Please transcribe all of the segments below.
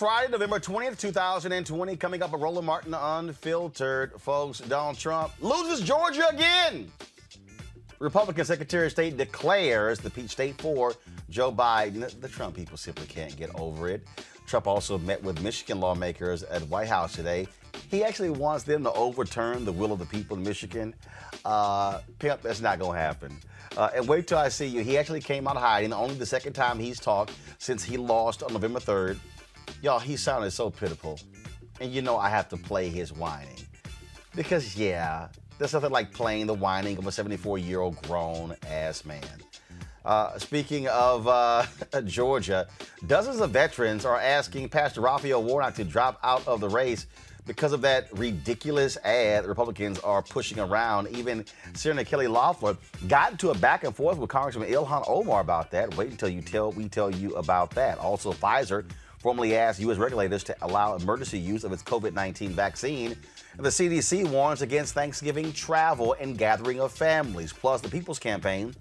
Friday, November 20th, 2020. Coming up, a Roland Martin Unfiltered. Folks, Donald Trump loses Georgia again. Republican Secretary of State declares the Peach State for Joe Biden. The Trump people simply can't get over it. Trump also met with Michigan lawmakers at White House today. He actually wants them to overturn the will of the people in Michigan. Uh, Pimp, that's not going to happen. Uh, and wait till I see you. He actually came out hiding, only the second time he's talked since he lost on November 3rd. Y'all, he sounded so pitiful. And you know I have to play his whining. Because, yeah, there's nothing like playing the whining of a 74 year old grown ass man. Uh, speaking of uh, Georgia, dozens of veterans are asking Pastor Raphael Warnock to drop out of the race because of that ridiculous ad Republicans are pushing around. Even Senator Kelly Loeffler got into a back and forth with Congressman Ilhan Omar about that. Wait until you tell we tell you about that. Also, Pfizer formally asked U.S. regulators to allow emergency use of its COVID 19 vaccine. And the CDC warns against Thanksgiving travel and gathering of families. Plus, the People's Campaign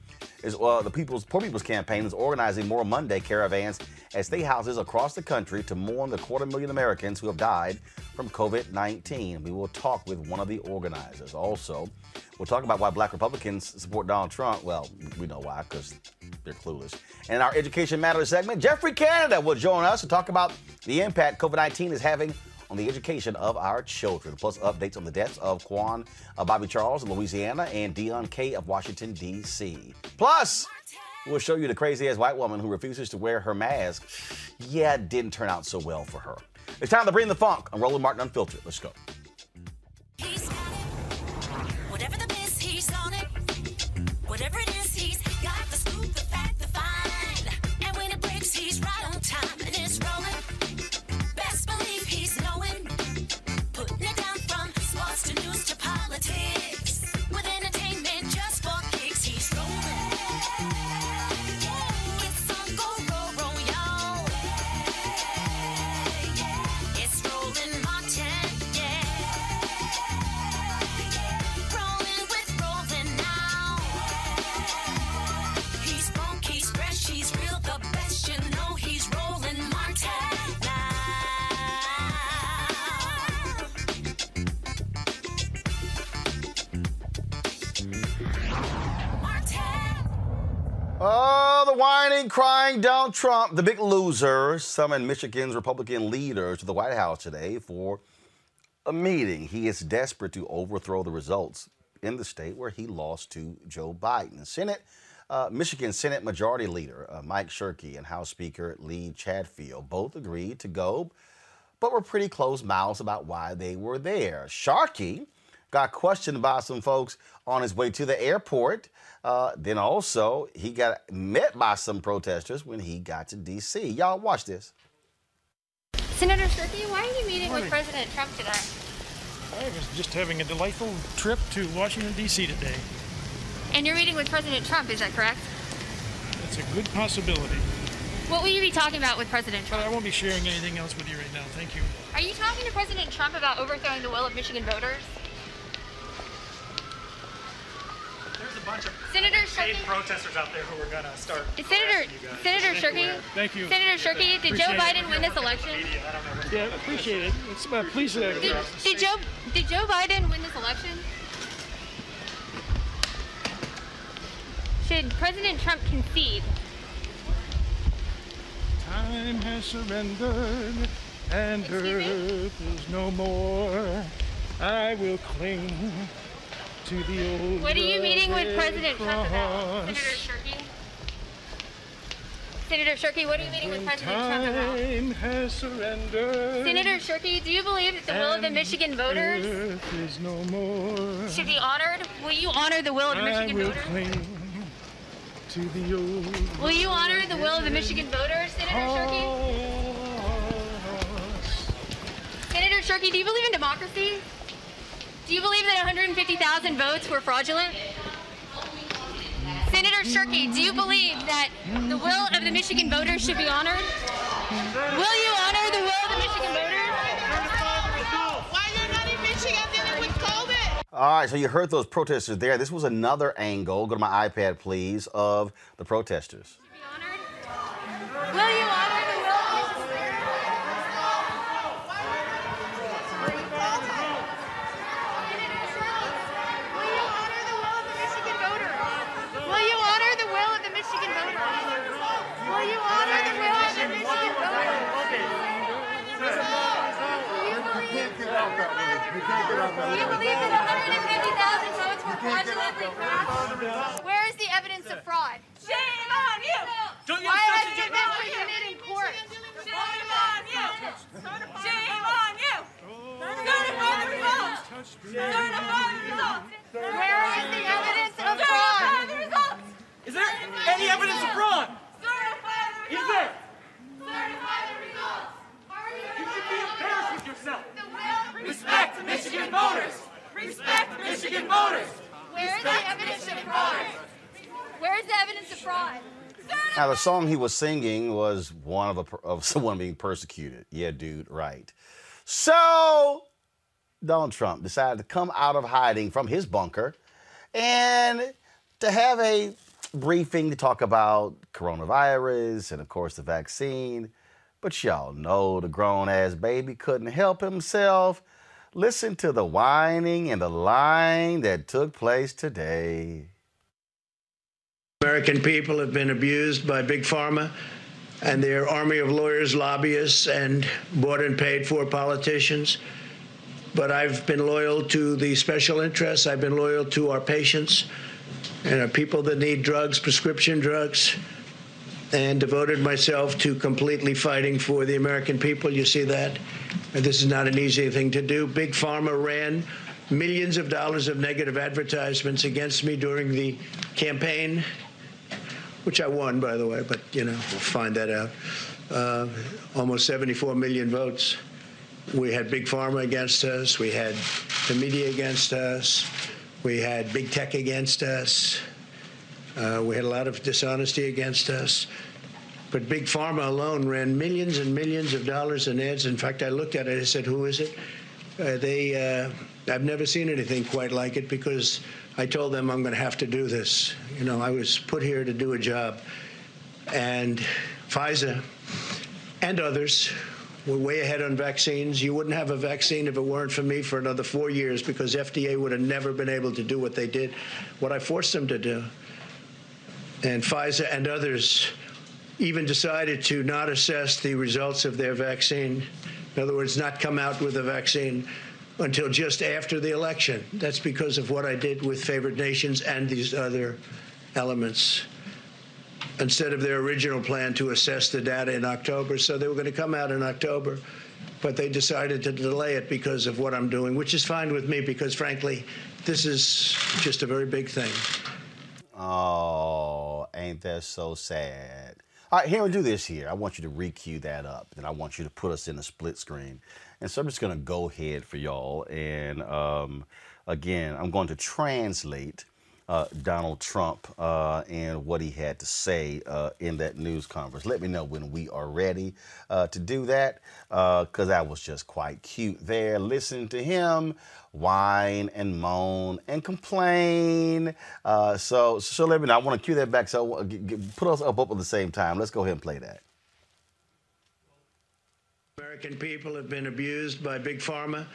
is uh, the People's Poor People's Campaign is organizing more Monday caravans at state houses across the country to mourn the quarter million Americans who have died from COVID 19. We will talk with one of the organizers. Also, we'll talk about why black Republicans support Donald Trump. Well, we know why, because they're clueless. And in our Education Matters segment, Geoffrey Canada will join us to talk about the impact COVID 19 is having on the education of our children, plus updates on the deaths of Quan uh, Bobby Charles of Louisiana and Deon Kay of Washington, D.C. Plus, we'll show you the crazy ass white woman who refuses to wear her mask. Yeah, it didn't turn out so well for her. It's time to bring the funk on Roland Martin Unfiltered. Let's go. Whatever the miss, he's on it. Whatever it is, Oh, the whining, crying Donald Trump, the big loser, summoned Michigan's Republican leaders to the White House today for a meeting. He is desperate to overthrow the results in the state where he lost to Joe Biden. Senate, uh, Michigan Senate Majority Leader uh, Mike Shirkey and House Speaker Lee Chatfield both agreed to go, but were pretty close mouths about why they were there. Shirkey got questioned by some folks on his way to the airport. Uh, then also, he got met by some protesters when he got to D.C. Y'all watch this. Senator Shirkey, why are you meeting with President Trump today? I was just having a delightful trip to Washington, D.C. today. And you're meeting with President Trump, is that correct? It's a good possibility. What will you be talking about with President But I won't be sharing anything else with you right now. Thank you. Are you talking to President Trump about overthrowing the will of Michigan voters? Bunch of Senator Shirkey, protesters out there who are going to start. Senator, Senator Shirkey, Thank you. Senator Shirkey, did Joe Appreciate it. Biden win this election? Yeah, appreciate it. It's, please. Uh, Did, did Joe did Joe Biden win this election? Should President Trump concede? Time has surrendered, and Excuse me? earth is no more. I will cling to the old. What are you meeting with President Trump about. Senator Shirkey? Senator Shirkey, what are you meeting with President Trump about? Senator Shirkey, do you believe that the will of the Michigan voters no should be honored? Will you honor the will of the Michigan voters? cling to the old. Will you honor the will of the Michigan voters, Senator Shirkey? cross. Senator Shirkey, do you believe in democracy? Do you believe that 150,000 votes were fraudulent? Senator Shirkey, do you believe that the will of the Michigan voters should be honored? Will you honor the will of the Michigan voters? Why you're not in Michigan dealing with COVID? All right, so you heard those protesters there. This was another angle, go to my iPad, please, of the protesters. Will you honor the will of the Michigan Will you honor the will of the Michigan voters? Will you honor the will of the Michigan voters? Do you believe that 150,000 votes were fraudulently cast? Where is the evidence of fraud? Shame on you! Why hasn't it been presented in court? Shame on you! Shame on you! Certify the results! Certify the results! Where is the evidence of Certify fraud? the results! Is there any evidence of fraud? Certify the Is there? Certify the results! You should be embarrassed with yourself. Respect Michigan voters. Respect Michigan voters. Where is the evidence of fraud? Where is the evidence of fraud? Now, the song he was singing was one of, a, of someone being persecuted. Yeah, dude, right. So, Donald Trump decided to come out of hiding from his bunker and to have a briefing to talk about coronavirus and, of course, the vaccine. But y'all know the grown ass baby couldn't help himself. Listen to the whining and the lying that took place today. American people have been abused by Big Pharma and their army of lawyers, lobbyists, and bought and paid for politicians. But I've been loyal to the special interests. I've been loyal to our patients and our people that need drugs, prescription drugs, and devoted myself to completely fighting for the American people. You see that? And this is not an easy thing to do. Big Pharma ran millions of dollars of negative advertisements against me during the campaign which I won, by the way, but you know, we'll find that out. Uh, almost 74 million votes. We had Big Pharma against us. We had the media against us. We had big tech against us. Uh, we had a lot of dishonesty against us. But Big Pharma alone ran millions and millions of dollars in ads. In fact, I looked at it. I said, "Who is it?" Uh, they. Uh, I've never seen anything quite like it because I told them I'm going to have to do this. You know, I was put here to do a job. And Pfizer and others were way ahead on vaccines. You wouldn't have a vaccine if it weren't for me for another four years because FDA would have never been able to do what they did, what I forced them to do. And Pfizer and others even decided to not assess the results of their vaccine. In other words, not come out with a vaccine until just after the election. That's because of what I did with favored nations and these other elements instead of their original plan to assess the data in October. So they were going to come out in October, but they decided to delay it because of what I'm doing, which is fine with me because, frankly, this is just a very big thing. Oh, ain't that so sad? All right, here we do this here. I want you to re-cue that up, and I want you to put us in a split screen. And so I'm just going to go ahead for y'all. And um, again, I'm going to translate uh, Donald Trump uh, and what he had to say uh, in that news conference. Let me know when we are ready uh, to do that because that was just quite cute there. Listen to him whine and moan and complain. Uh, so, so let me know. I want to cue that back. So uh, g- g- put us up, up at the same time. Let's go ahead and play that. American people have been abused by Big Pharma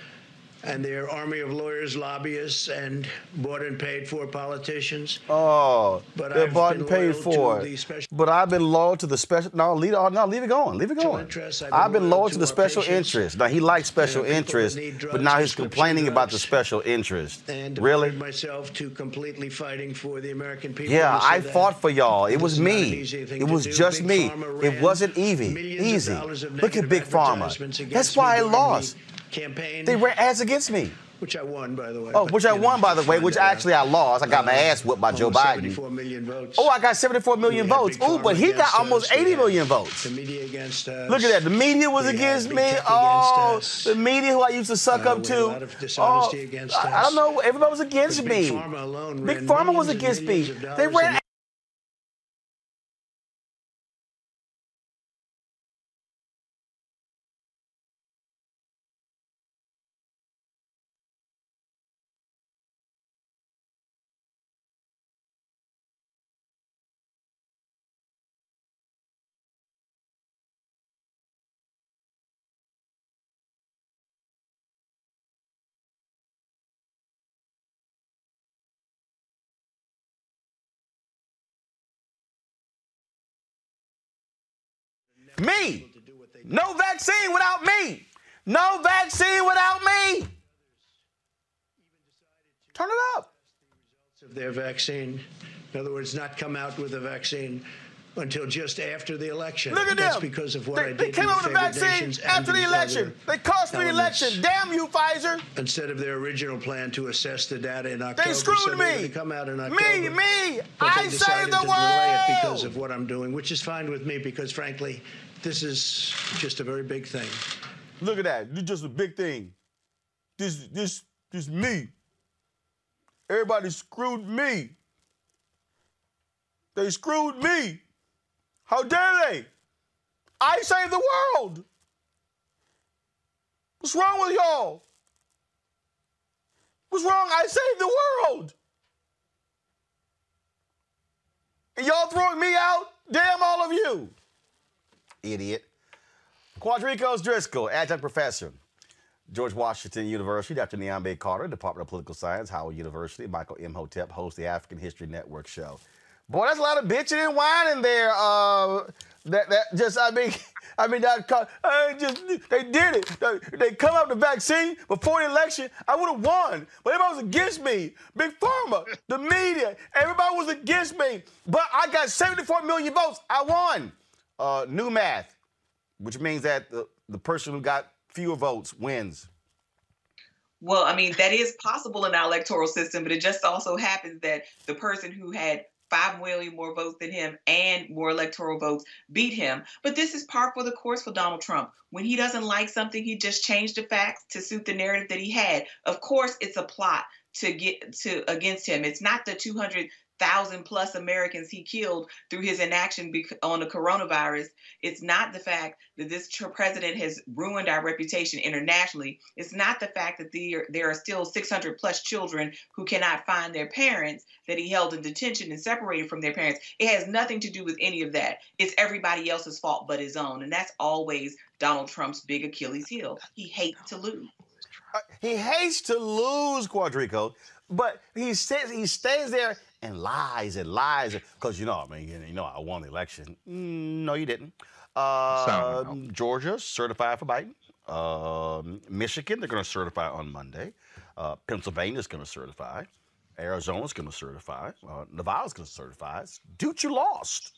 and their army of lawyers, lobbyists, and bought and paid for politicians. Oh, But they're I've bought been and paid for. the special- But I've been loyal to the special. No, leave it. oh, No, leave it going. Leave it going. interests. I've I've been been loyal loyal to to the special patients. interest. Now he likes special interest, but now he's complaining about the special interest. and Really? myself to completely fighting for the American people. Yeah, I fought for y'all. It was is not an me. It was just Big me. It wasn't easy. Easy. of dollars of Look at Big Pharma. That's why I lost. Campaign. They ran ads against me. which I won, by the way. Oh, but, which I you know, won, by the way, which out. actually I lost. I got my Uh, ass whipped by Joe Biden. 74 million votes. Oh, I got 74 million votes. Big Oh, but he got almost us. 80 had million votes. The media against us. Look at that. The media was against me. against Oh, us. the media who I used to suck Uh, up to. a lot of dishonesty oh, against I, I don't know. Everybody was against But me. Big Pharma alone Big Pharma was against me. They ran. Me. No vaccine without me. No vaccine without me. Turn it up. of their vaccine. In other words, not come out with a vaccine until just after the election. Look at That's them. because of what they, I did. they came out with a vaccine after the election. They cost me the election. Damn you, Pfizer. Instead of their original plan to assess the data in October, They screwed they me. gonna come out in Me, October. me. But I they saved the it because of what I'm doing, which is fine with me because, frankly, this is just a very big thing. Look at that. This is just a big thing. This, this, this me. Everybody screwed me. They screwed me. How dare they? I saved the world. What's wrong with y'all? What's wrong? I saved the world. And y'all throwing me out? Damn all of you. Idiot. Quardricos Driskell, adjunct professor, George Washington University, Dr. Niambi Carter, Department of Political Science, Howard University, Michael Imhotep hosts the African History Network show. Boy, that's a lot of bitching and whining there. Uh, that that just I mean. I mean that I just they did it. They, they come with the vaccine before the election. I would have won, but everybody was against me. Big Pharma, the media, everybody was against me. But I got 74 million votes. I won. Uh, new math, which means that the, the person who got fewer votes wins. Well, I mean, that is possible in our electoral system, but it just also happens that the person who had five million more votes than him and more electoral votes beat him. But this is par for the course for Donald Trump. When he doesn't like something, he just changed the facts to suit the narrative that he had. Of course, it's a plot to get to against him. It's not the 200 thousand plus Americans he killed through his inaction on the coronavirus. It's not the fact that this president has ruined our reputation internationally. It's not the fact that there, there are still 600 plus children who cannot find their parents that he held in detention and separated from their parents. It has nothing to do with any of that. It's everybody else's fault but his own. And that's always Donald Trump's big Achilles heel. He hates to lose. Uh, he hates to lose, Quardrico, but he stays he stays there and lies and lies because you know I mean you know, I won the election. No, you didn't. Uh, Georgia certified for Biden. Um Michigan they're going to certify on Monday. Uh, Pennsylvania's going to certify. Arizona's going to certify. Uh, Nevada's going to certify. Dude, you lost.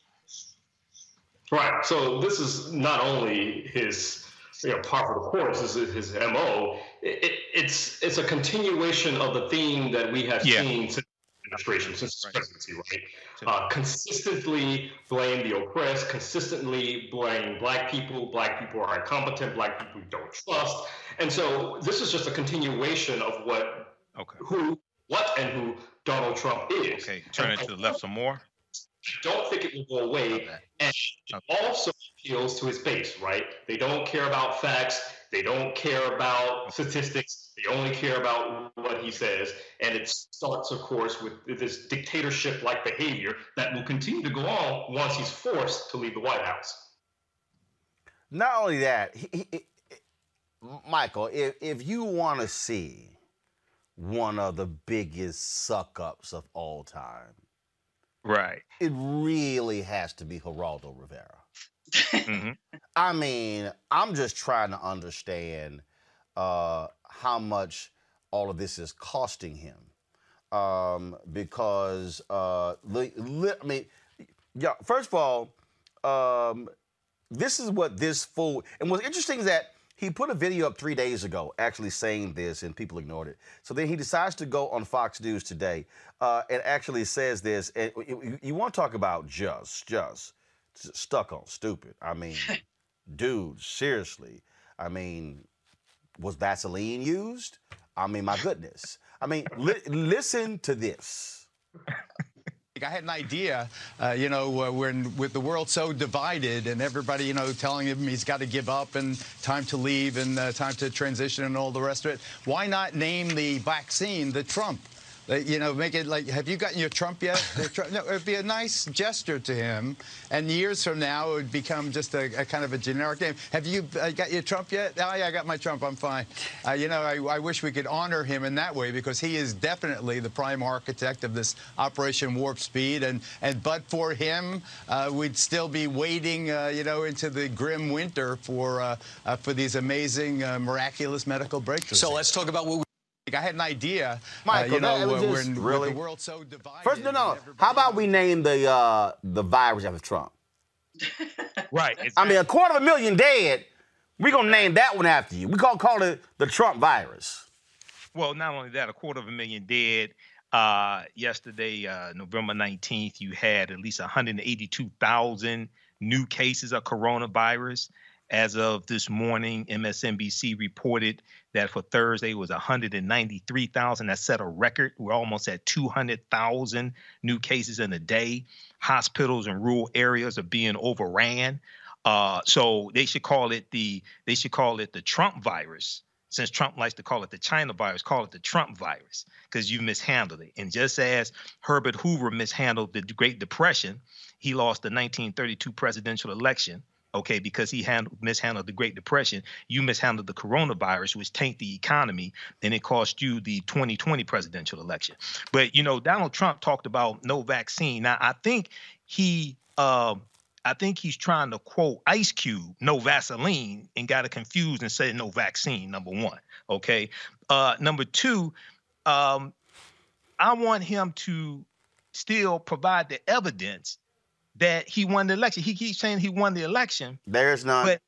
Right. So this is not only his you know par for the course. This is his mo. It, it, it's it's a continuation of the theme that we have Yeah. seen since the administration, since his presidency, right? Uh, consistently blame the oppressed. Consistently blame black people. Black people are incompetent. Black people don't trust. And so this is just a continuation of what okay. who what and who Donald Trump is. Okay, turn it to the left some more. I don't think it will go away. And it also appeals to his base, right? They don't care about facts. They don't care about statistics. They only care about what he says. And it starts, of course, with this dictatorship like behavior that will continue to go on once he's forced to leave the White House. Not only that, he, he, he- Michael, if, if you want to see one of the biggest suck ups of all time, Right. it really has to be Geraldo Rivera. Mm-hmm. I mean, I'm just trying to understand uh, how much all of this is costing him. Um, because, uh, li- li- I mean, yeah, first of all, um, this is what this fool, and what's interesting is that he put a video up three days ago actually saying this, and people ignored it. So then he decides to go on Fox News today uh, and actually says this. And you, you- want to talk about just, just stuck on stupid. I mean, dude, seriously. I mean, was Vaseline used? I mean, my goodness. I mean, li- listen to this. I had an idea, uh, you know, uh, when with the world so divided and everybody, you know, telling him he's got to give up and time to leave and uh, time to transition and all the rest of it. Why not name the vaccine the Trump? Uh, you know, make it like, have you gotten your Trump yet? Trump- no, it'd be a nice gesture to him. And years from now, it would become just a, a kind of a generic name. Have you uh, got your Trump yet? Oh, yeah, I got my Trump. I'm fine. Uh, you know, I, I wish we could honor him in that way because he is definitely the prime architect of this Operation Warp Speed. And, and but for him, uh, we'd still be waiting, uh, you know, into the grim winter for uh, for these amazing, miraculous medical breakthroughs. So let's talk about what. I had an idea, Michael, uh, you know, that was uh, just when, with really- the world so divided. First, no, no. How about we name the uh, the virus after Trump? Right. I mean, a quarter of a million dead. We're gonna name that one after you. We gonna call it the Trump virus. Well, not only that, a quarter of a million dead. Uh, yesterday, uh, November 19th, you had at least 182,000 new cases of coronavirus. As of this morning, MSNBC reported that for Thursday was 193,000. That set a record. We're almost at 200,000 new cases in a day. Hospitals in rural areas are being overran. Uh, so they should call it the they should call it the Trump virus. Since Trump likes to call it the China virus, call it the Trump virus because you mishandled it. And just as Herbert Hoover mishandled the Great Depression, he lost the 1932 presidential election okay, because he handled mishandled the Great Depression. You mishandled the coronavirus, which tanked the economy, and it cost you the 2020 presidential election. But you know, Donald Trump talked about no vaccine. Now, I think he. Uh, I think he's trying to quote Ice Cube, no Vaseline, and got it confused and said no vaccine, number one. Okay. Uh, number two, um, I want him to still provide the evidence that he won the election. He keeps saying he won the election. There's none. But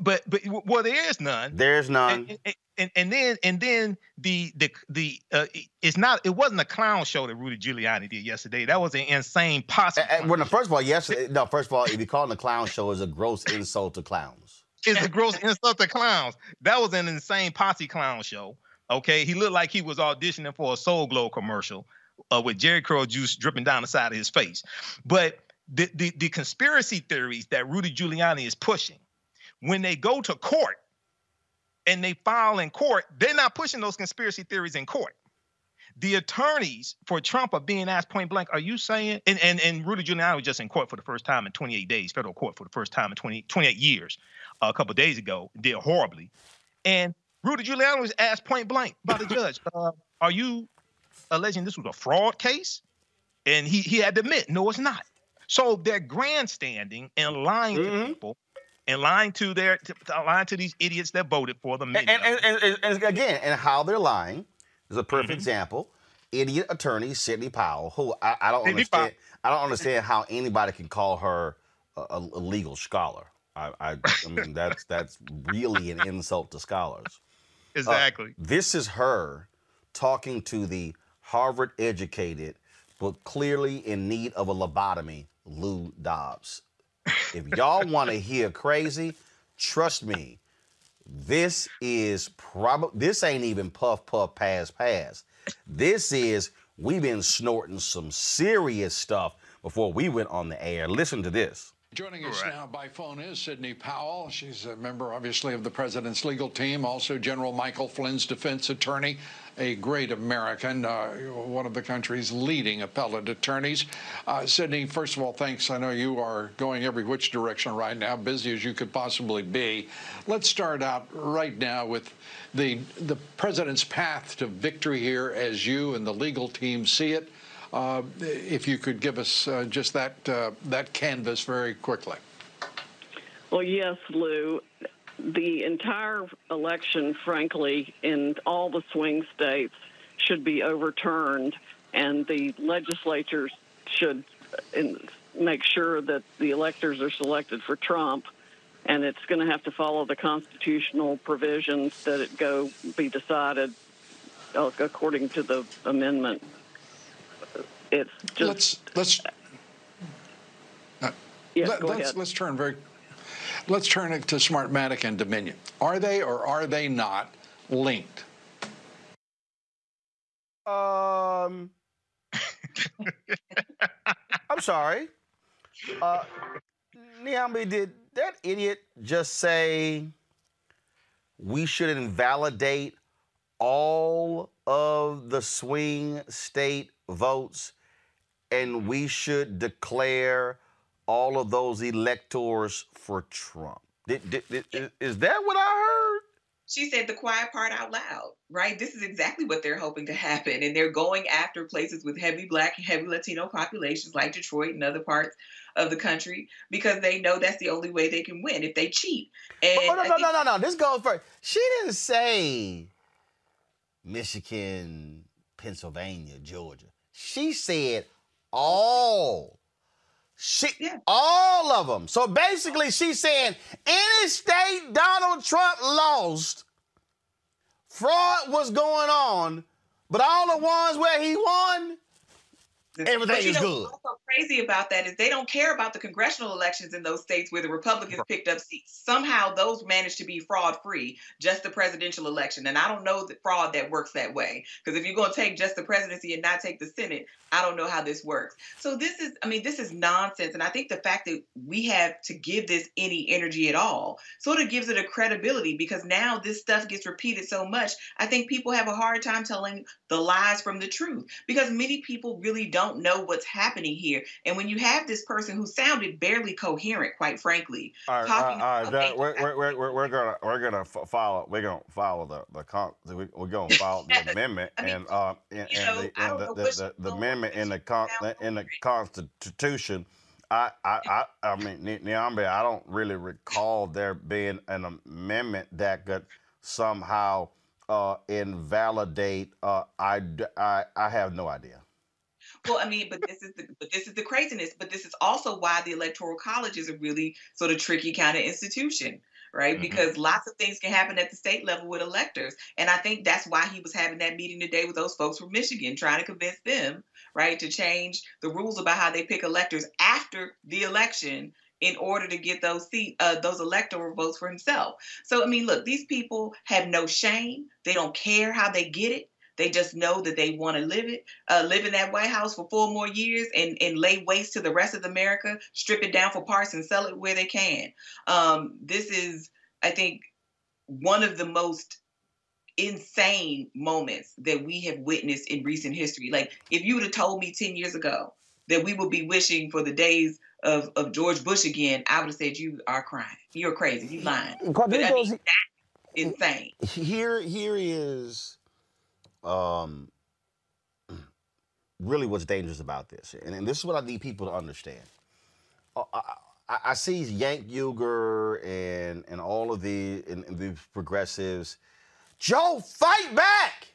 but but well, there is none. There's none. And, and, and, then and then the the the uh, it's not it wasn't a clown show that Rudy Giuliani did yesterday. That was an insane posse. Well, no, first of all, yes, no. First of all, if you call it a clown show, is a gross insult to clowns. It's a gross insult to clowns. That was an insane posse clown show. Okay, he looked like he was auditioning for a Soul Glo commercial uh, with Jheri curl juice dripping down the side of his face. But the, the the conspiracy theories that Rudy Giuliani is pushing, when they go to court and they file in court, they're not pushing those conspiracy theories in court. The attorneys for Trump are being asked point blank, are you saying, and, and, and Rudy Giuliani was just in court for the first time in 28 days, federal court for the first time in 20, 28 years, a couple days ago, did horribly. And Rudy Giuliani was asked point blank by the judge, uh, are you alleging this was a fraud case? And he, he had to admit, no, it's not. So they're grandstanding and lying to people and lying to their to, lying to these idiots that voted for them. And, and, and, and, again, and how they're lying is a perfect example. Idiot attorney Sidney Powell, who I, I don't Sidney understand. I don't understand how anybody can call her a, a, legal scholar. I, I, I mean, that's that's really an insult to scholars. Uh, Exactly. this is her talking to the Harvard educated, but clearly in need of a lobotomy, Lou Dobbs. If y'all want to hear crazy, trust me, this is probably this ain't even puff puff pass pass. This is we've been snorting some serious stuff before we went on the air. Listen to this. Joining us now by phone is Sidney Powell. She's a member, obviously, of the president's legal team, also General Michael Flynn's defense attorney, a great American, uh, one of the country's leading appellate attorneys. Uh, Sidney, first of all, thanks. I know you are going every which direction right now, busy as you could possibly be. Let's start out right now with the the president's path to victory here, as you and the legal team see it. Uh, if you could give us uh, just that uh, that canvas very quickly. Well, yes, Lou. The entire election, frankly, in all the swing states should be overturned, and the legislatures should uh, make sure that the electors are selected for Trump. And it's going to have to follow the constitutional provisions that it go be decided uh, according to the amendment. It's just let's let's Yeah, let, us ahead. let's turn very let's turn it to Smartmatic and Dominion. Are they or are they not linked? Um, I'm sorry. Uh, Niambi, did that idiot just say we should invalidate all of the swing state votes and we should declare all of those electors for Trump? Did, did, did- is that what I heard? She said the quiet part out loud, right? This is exactly what they're hoping to happen. And they're going after places with heavy black, and heavy Latino populations like Detroit and other parts of the country because they know that's the only way they can win if they cheat. And Oh, no, no, no, no, no. This goes first. She didn't say Michigan, Pennsylvania, Georgia. She said all. She all of them. So basically, she's saying any state Donald Trump lost, fraud was going on, but all the ones where he won, everything is good. What's so crazy about that is they don't care about the congressional elections in those states where the Republicans picked up seats. Somehow those managed to be fraud free, just the presidential election. And I don't know the fraud that works that way. Because if you're going to take just the presidency and not take the Senate, I don't know how this works. So this is, I mean, this is nonsense. And I think the fact that we have to give this any energy at all sort of gives it a credibility because now this stuff gets repeated so much. I think people have a hard time telling the lies from the truth because many people really don't know what's happening here here. And when you have this person who sounded barely coherent, quite frankly, All right, talking all right, about that- we're, we're, we're, we're, gonna we're gonna follow we're gonna follow the the con- we, we're gonna follow the amendment and uh and, and know, the and the, the, the, the amendment in the con- in the Constitution. I I I, I mean Ni- Niambi, I don't really recall there being an amendment that could somehow uh invalidate uh I I I have no idea. Well, I mean, but this is the but this is the craziness. But this is also why the electoral college is a really sort of tricky kind of institution, right? Mm-hmm. Because lots of things can happen at the state level with electors, and I think that's why he was having that meeting today with those folks from Michigan, trying to convince them, right, to change the rules about how they pick electors after the election in order to get those seat uh, those electoral votes for himself. So I mean, look, these people have no shame. They don't care how they get it. They just know that they want to live it, uh, live in that White House for four more years and, and lay waste to the rest of America, strip it down for parts and sell it where they can. Um, this is, I think, one of the most insane moments that we have witnessed in recent history. Like, if you would have told me 10 years ago that we would be wishing for the days of, of George Bush again, I would have said, You are crying. You're crazy. You lying. But I mean, that's insane. here here is um really what's dangerous about this and, and this is what i need people to understand. Uh, I, I, I see Cenk Uygur and and all of the and, and the progressives. Joe fight back!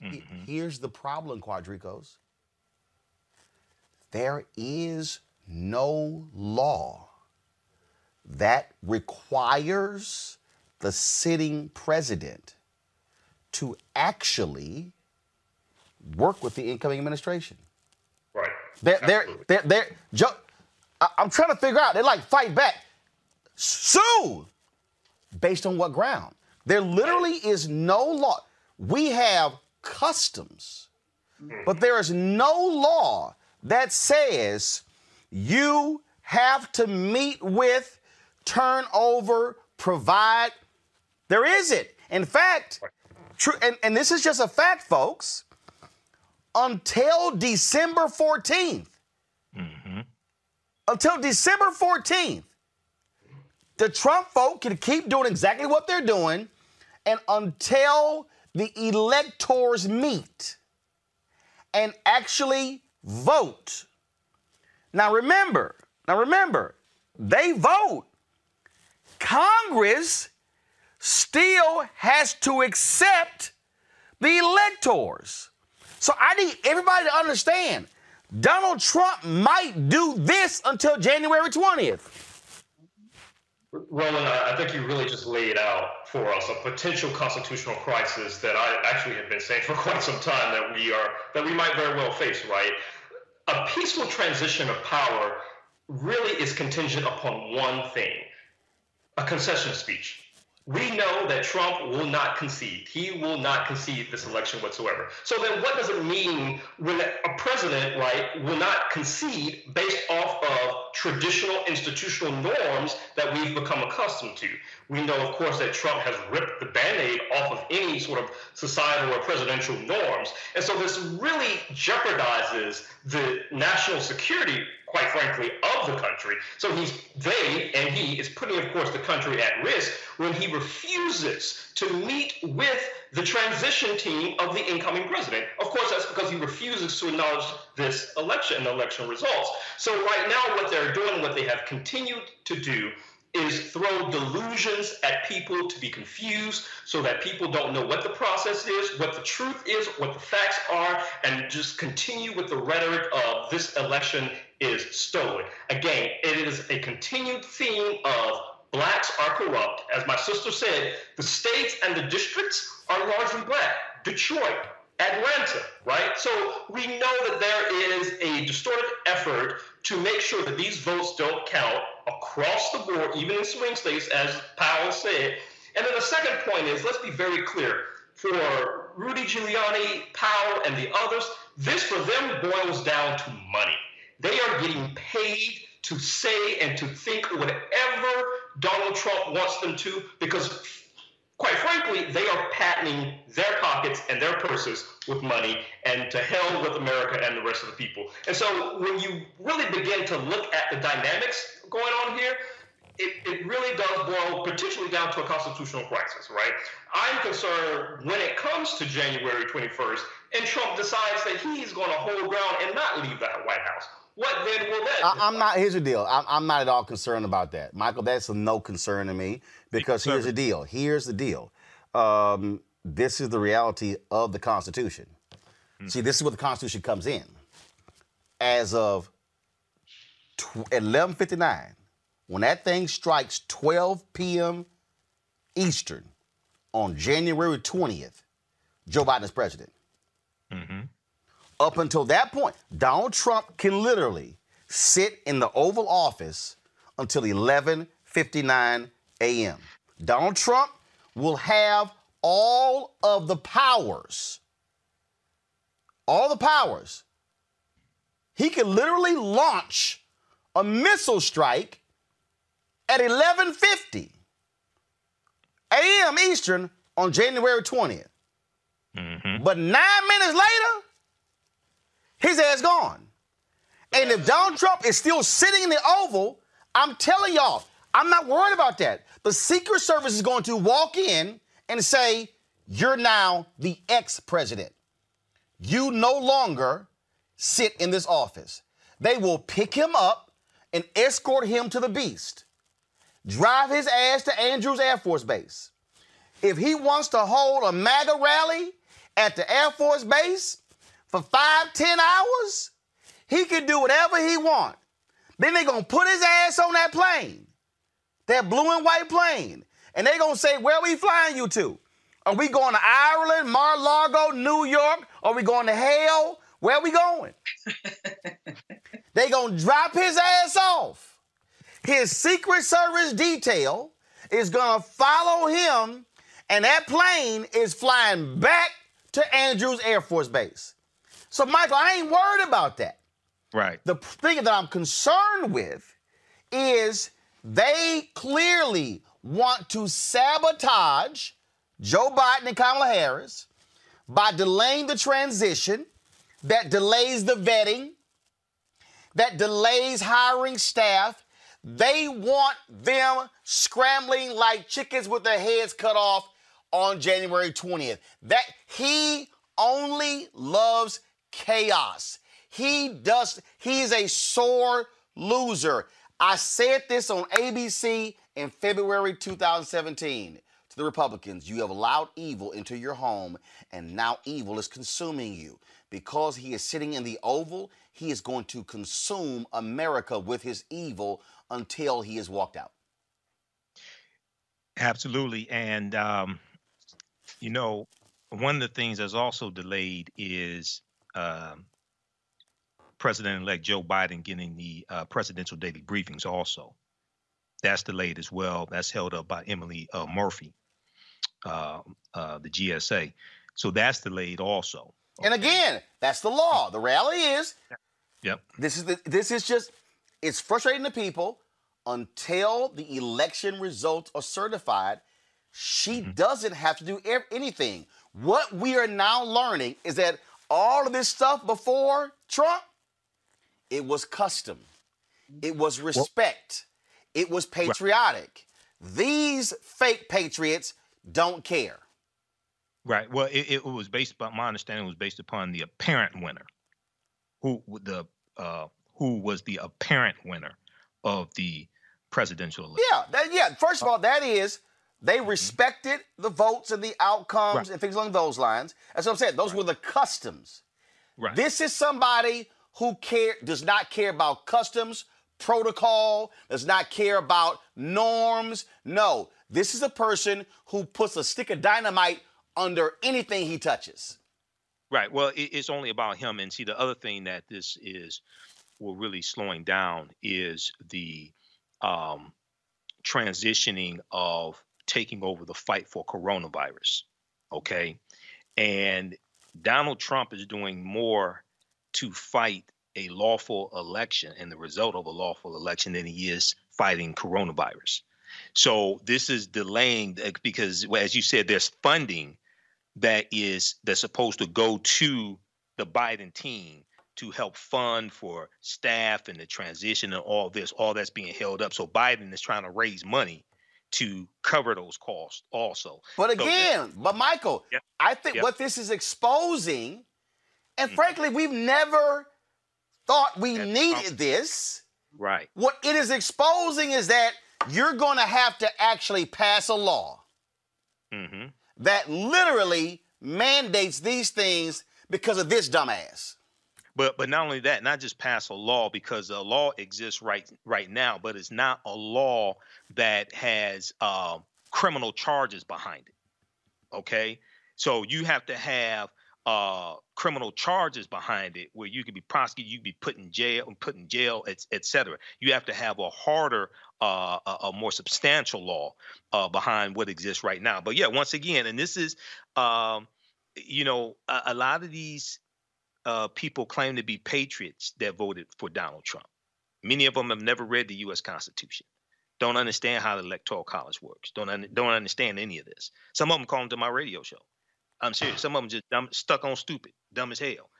He- here's the problem Quardricos. There is no law that requires the sitting president to actually work with the incoming administration. Right. They're, they're, they're, they're, Joe, I, I'm trying to figure out, they're like, fight back. Sue! Based on what ground? There literally is no law. We have customs, but there is no law that says you have to meet with, turn over, provide. There isn't. In fact, true, and, and this is just a fact, folks. Until December 14th, mm-hmm. until December 14th, the Trump folk can keep doing exactly what they're doing, and until the electors meet and actually vote. Now remember, now remember, they vote. Congress still has to accept the electors. So I need everybody to understand Donald Trump might do this until January 20th. Roland, I think you really just laid out for us a potential constitutional crisis that I actually have been saying for quite some time that we are that we might very well face. Right, a peaceful transition of power really is contingent upon one thing: a concession speech. We know that Trump will not concede. He will not concede this election whatsoever. So then what does it mean when a president, right, will not concede based off of traditional institutional norms that we've become accustomed to? We know, of course, that Trump has ripped the band-aid off of any sort of societal or presidential norms. And so this really jeopardizes the national security quite frankly, of the country. So he's they and he is putting, of course, the country at risk when he refuses to meet with the transition team of the incoming president. Of course, that's because he refuses to acknowledge this election and the election results. So right now, what they're doing, what they have continued to do, is throw delusions at people to be confused so that people don't know what the process is, what the truth is, what the facts are, and just continue with the rhetoric of this election is stolen. Again, it is a continued theme of blacks are corrupt. As my sister said, the states and the districts are largely black. Detroit, Atlanta, right? So we know that there is a distorted effort to make sure that these votes don't count across the board, even in swing states, as Powell said. And then the second point is let's be very clear. For Rudy Giuliani, Powell, and the others, this for them boils down to money. They are getting paid to say and to think whatever Donald Trump wants them to because quite frankly, they are patenting their pockets and their purses with money and to hell with America and the rest of the people. And so when you really begin to look at the dynamics going on here, it, it really does boil potentially down to a constitutional crisis, right? I'm concerned when it comes to January 21st and Trump decides that he's going to hold ground and not leave that White House. What then will that? I, I'm not. Here's the deal. I'm, I'm not at all concerned about that, Michael. That's a no concern to me because here's the deal. Here's the deal. Um, this is the reality of the Constitution. See, this is where the Constitution comes in. As of tw- 11:59, when that thing strikes 12 p.m. Eastern on January 20th, Joe Biden is president. Up until that point, Donald Trump can literally sit in the Oval Office until 11:59 a.m. Donald Trump will have all of the powers. All the powers. He can literally launch a missile strike at 11:50 a.m. Eastern on January 20th. Mm-hmm. But nine minutes later, his ass gone. And if Donald Trump is still sitting in the Oval, I'm telling y'all, I'm not worried about that. The Secret Service is going to walk in and say, You're now the ex president. You no longer sit in this office. They will pick him up and escort him to the beast, drive his ass to Andrews Air Force Base. If he wants to hold a MAGA rally at the Air Force Base for five, ten hours, he can do whatever he want. Then they're gonna put his ass on that plane, that blue and white plane, and they're gonna say, "Where we flying you to? Are we going to Ireland, Mar-a-Lago, New York? Are we going to hell? Where are we going?" they gonna drop his ass off. His Secret Service detail is gonna follow him, and that plane is flying back to Andrews Air Force Base. So, Michael, I ain't worried about that. Right. The thing that I'm concerned with is they clearly want to sabotage Joe Biden and Kamala Harris by delaying the transition that delays the vetting, that delays hiring staff. They want them scrambling like chickens with their heads cut off on January 20th. That he only loves chaos. He does, he's a sore loser. I said this on ABC in February 2017 to the Republicans. You have allowed evil into your home, and now evil is consuming you. Because he is sitting in the Oval, he is going to consume America with his evil until he is walked out. Absolutely. And, um, you know, one of the things that's also delayed is um, President elect Joe Biden getting the uh, presidential daily briefings, also. That's delayed as well. That's held up by Emily uh, Murphy, uh, uh, the GSA. So that's delayed also. And again, that's the law. The reality is, Yep. this is the, this is just it's frustrating to people until the election results are certified. She doesn't have to do anything. What we are now learning is that all of this stuff before Trump, it was custom, it was respect, it was patriotic. These fake patriots don't care. Right. Well, it, it was based upon my understanding was based upon the apparent winner, who the uh, who was the apparent winner of the presidential election. Yeah, that, yeah. First of all, that is they respected the votes and the outcomes and things along those lines. That's what I'm saying. Those were the customs. Right. This is somebody who care does not care about customs, protocol, does not care about norms. No, this is a person who puts a stick of dynamite under anything he touches. Right. Well, it, it's only about him. And see, the other thing that this is, well, really slowing down is the um, transitioning of taking over the fight for coronavirus. Okay. And Donald Trump is doing more to fight a lawful election and the result of a lawful election than he is fighting coronavirus. So this is delaying uh, because, as you said, there's funding that is that's supposed to go to the Biden team to help fund for staff and the transition and all this. All that's being held up. So Biden is trying to raise money to cover those costs also. But So again, but Michael, Yep. I think Yep. what this is exposing, and Mm-hmm. frankly, we've never thought we needed this. right. What it is exposing is that you're going to have to actually pass a law hmm that literally mandates these things because of this dumbass. But but not only that, not just pass a law because a law exists right right now, but it's not a law that has uh, criminal charges behind it. Okay, so you have to have uh, criminal charges behind it where you could be prosecuted, you can be put in jail, put in jail, et, et cetera. You have to have a harder, uh, a, a more substantial law uh, behind what exists right now. But yeah, once again, and this is, um, you know, a, a lot of these uh, people claim to be patriots that voted for Donald Trump. Many of them have never read the U.S. Constitution, don't understand how the Electoral College works, don't un- don't understand any of this. Some of them call them to my radio show. I'm serious. Some of them just dumb, stuck on stupid, dumb as hell.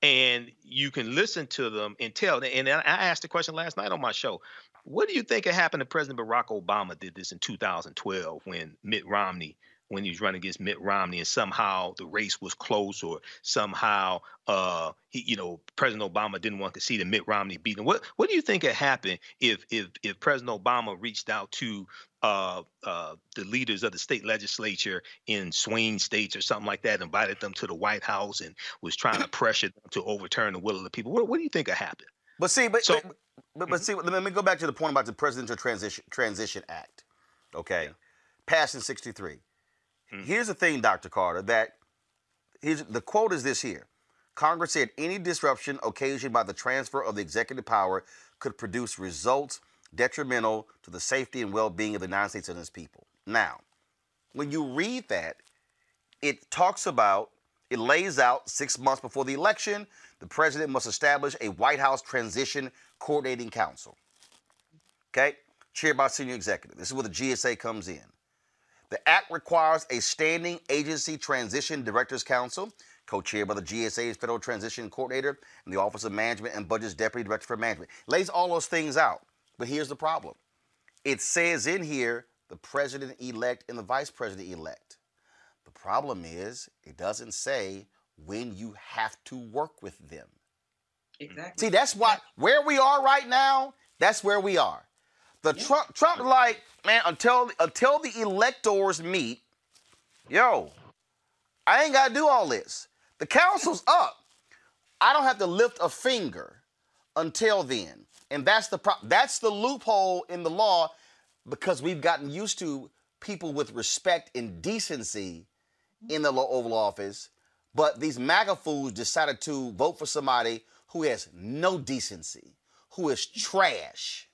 And you can listen to them and tell. And I asked the question last night on my show. What do you think happened to President Barack Obama did this in 2012 when Mitt Romney, when he was running against Mitt Romney, and somehow the race was close, or somehow, uh, he, you know, President Obama didn't want to see the Mitt Romney beat him? What What do you think had happened if if if President Obama reached out to uh, uh, the leaders of the state legislature in swing states or something like that, invited them to the White House, and was trying to pressure them to overturn the will of the people? What What do you think had happened? But see, but So- but, but, but see, let me go back to the point about the Presidential Transition Transition Act. Okay, passed in '63. Mm. Here's the thing, Dr. Carter. That here's the quote is this here. Congress said any disruption occasioned by the transfer of the executive power could produce results detrimental to the safety and well-being of the United States and its people. Now, when you read that, it talks about, it lays out six months before the election, the president must establish a White House Transition Coordinating Council. Okay? Chaired by senior executive. This is where the GSA comes in. The act requires a standing agency transition directors council, co-chaired by the GSA's federal transition coordinator and the Office of Management and Budget's deputy director for management. Lays all those things out. But here's the problem. It says in here the president elect and the vice president elect. The problem is it doesn't say when you have to work with them. Exactly. See, that's why where we are right now, that's where we are. The Trump Trump like, man, until until the electors meet, yo, I ain't gotta do all this. The council's up. I don't have to lift a finger until then. And that's the pro- that's the loophole in the law because we've gotten used to people with respect and decency in the Oval Office, but these MAGA fools decided to vote for somebody who has no decency, who is trash.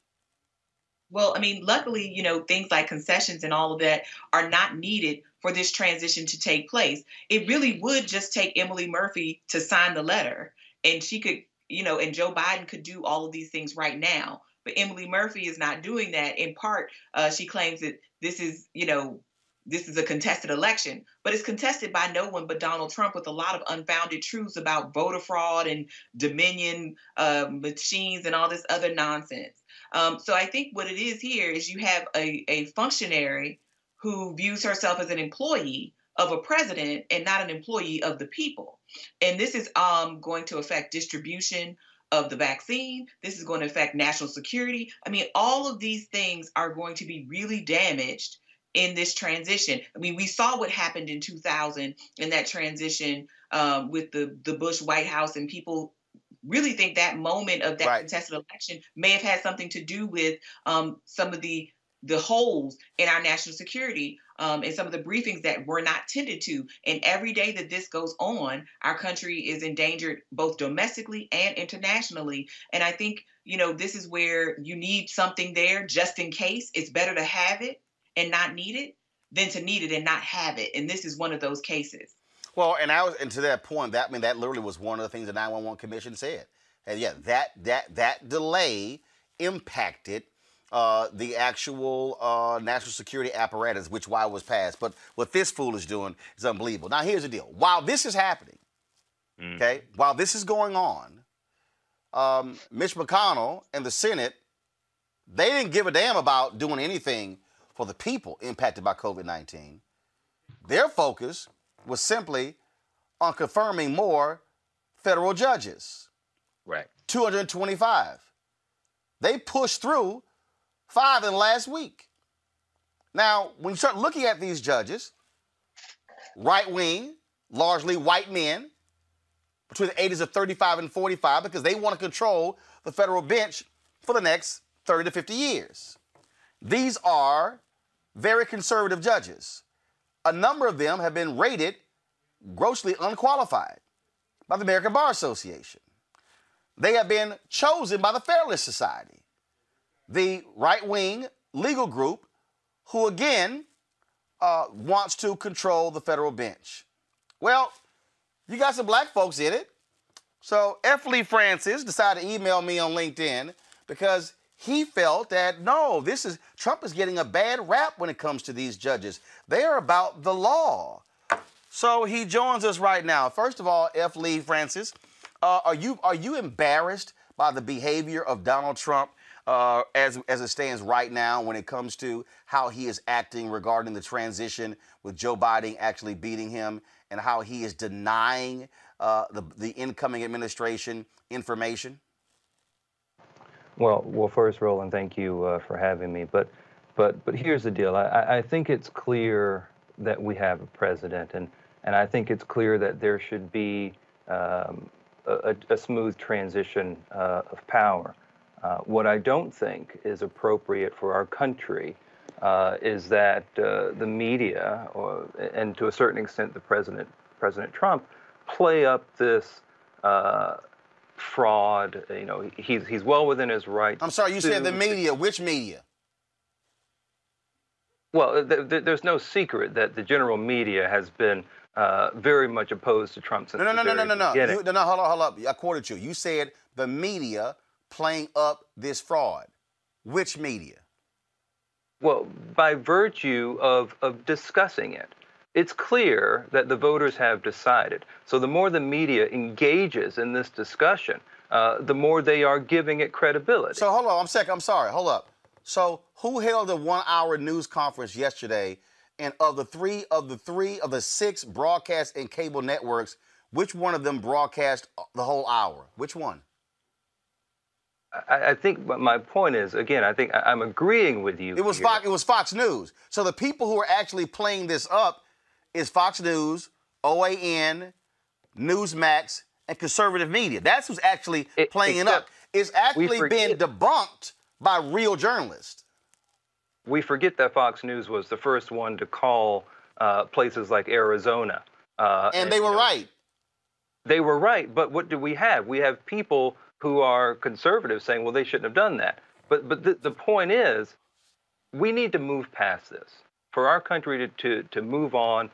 Well, I mean, luckily, you know, things like concessions and all of that are not needed for this transition to take place. It really would just take Emily Murphy to sign the letter, and she could, you know, and Joe Biden could do all of these things right now. But Emily Murphy is not doing that. In part, uh, she claims that this is, you know, this is a contested election, but it's contested by no one but Donald Trump with a lot of unfounded truths about voter fraud and Dominion uh, machines and all this other nonsense. Um, so I think what it is here is you have a, a functionary who views herself as an employee of a president and not an employee of the people. And this is um, going to affect distribution of the vaccine. This is going to affect national security. I mean, all of these things are going to be really damaged in this transition. I mean, we saw what happened in 2000 in that transition um, with the the Bush White House, and people really think that moment of that Right. contested election may have had something to do with um, some of the the holes in our national security um, and some of the briefings that were not tended to. And every day that this goes on, our country is endangered both domestically and internationally. And I think you know this is where you need something there just in case. It's better to have it and not need it than to need it and not have it. And this is one of those cases. Well, and I was, and to that point, that I mean that literally was one of the things the 911 commission said. And yeah, that that that delay impacted uh, the actual uh, national security apparatus, which why it was passed. But what this fool is doing is unbelievable. Now, here's the deal: while this is happening, okay, while this is going on, um, Mitch McConnell and the Senate, they didn't give a damn about doing anything for the people impacted by COVID 19. Their focus was simply on confirming more federal judges. Right. 225. They pushed through five in the last week. Now, when you start looking at these judges, right wing, largely white men, between the ages of 35 and 45, because they want to control the federal bench for the next 30 to 50 years. These are very conservative judges. A number of them have been rated grossly unqualified by the American Bar Association. They have been chosen by the Federalist Society, the right wing legal group who, again, uh, wants to control the federal bench. Well, you got some black folks in it. So F. Lee Francis decided to email me on LinkedIn because he felt that no, this is Trump is getting a bad rap when it comes to these judges. They are about the law. So he joins us right now. First of all, F. Lee Francis, uh, are you are you embarrassed by the behavior of Donald Trump uh, as as it stands right now when it comes to how he is acting regarding the transition with Joe Biden actually beating him and how he is denying uh, the the incoming administration information? Well, well, first, Roland, thank you uh, for having me. But, but, but here's the deal. I, I think it's clear that we have a president, and and I think it's clear that there should be um, a, a smooth transition uh, of power. Uh, what I don't think is appropriate for our country uh, is that uh, the media, or, and to a certain extent the president, President Trump, play up this uh, fraud. You know, he's he's well within his rights. I'm sorry, you said the media. Which media? Well, th- th- there's no secret that the general media has been uh, very much opposed to Trump since No, no, no, the no, no, no, no. beginning. You, no, no, hold on, hold up. I quoted you. You said the media playing up this fraud. Which media? Well, by virtue of, of discussing it, it's clear that the voters have decided. So the more the media engages in this discussion, uh, the more they are giving it credibility. So hold on, I'm second. I'm sorry. Hold up. So who held a one-hour news conference yesterday? And of the three of the three of the six broadcast and cable networks, which one of them broadcast the whole hour? Which one? I, I think but my point is, again, I think I'm agreeing with you. It was here. Fox. It was Fox News. So the people who are actually playing this up is Fox News, OAN, Newsmax, and conservative media. That's who's actually playing it up. It's actually been debunked by real journalists. we forget that Fox News was the first one to call uh, places like Arizona. Uh, And they were you know, right. They were right, but what do we have? We have people who are conservative saying, well, they shouldn't have done that. But but the, the point is, we need to move past this. For our country to, to, to move on,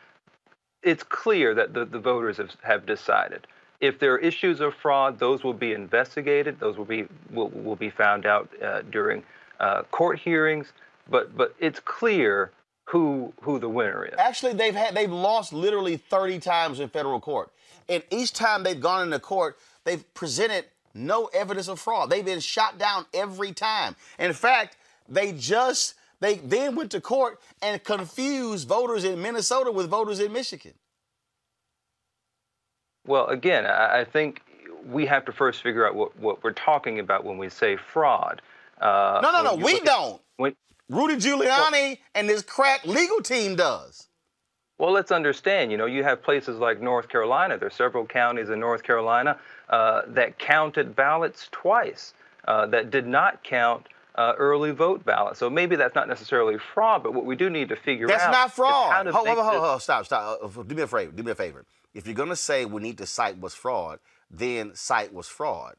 it's clear that the, the voters have, have decided. If there are issues of fraud, those will be investigated. Those will be will, will be found out uh, during uh, court hearings. But but it's clear who who the winner is. Actually, they've had they've lost literally 30 times in federal court. And each time they've gone into court, they've presented no evidence of fraud. They've been shot down every time. In fact, they just they then went to court and confused voters in Minnesota with voters in Michigan. Well, again, I, think we have to first figure out what, what we're talking about when we say fraud. Uh, no, no, no, we don't. when- Rudy Giuliani and his crack legal team does. Well, let's understand. You know, you have places like North Carolina. There are several counties in North Carolina uh, that counted ballots twice, uh, that did not count uh, early vote ballots. So maybe that's not necessarily fraud, but what we do need to figure That's out That's not is fraud. how to Hold, make hold, hold, hold, stop, stop. Uh, do me a favor. Do me a favor. If you're gonna say we need to cite was fraud, then cite was fraud.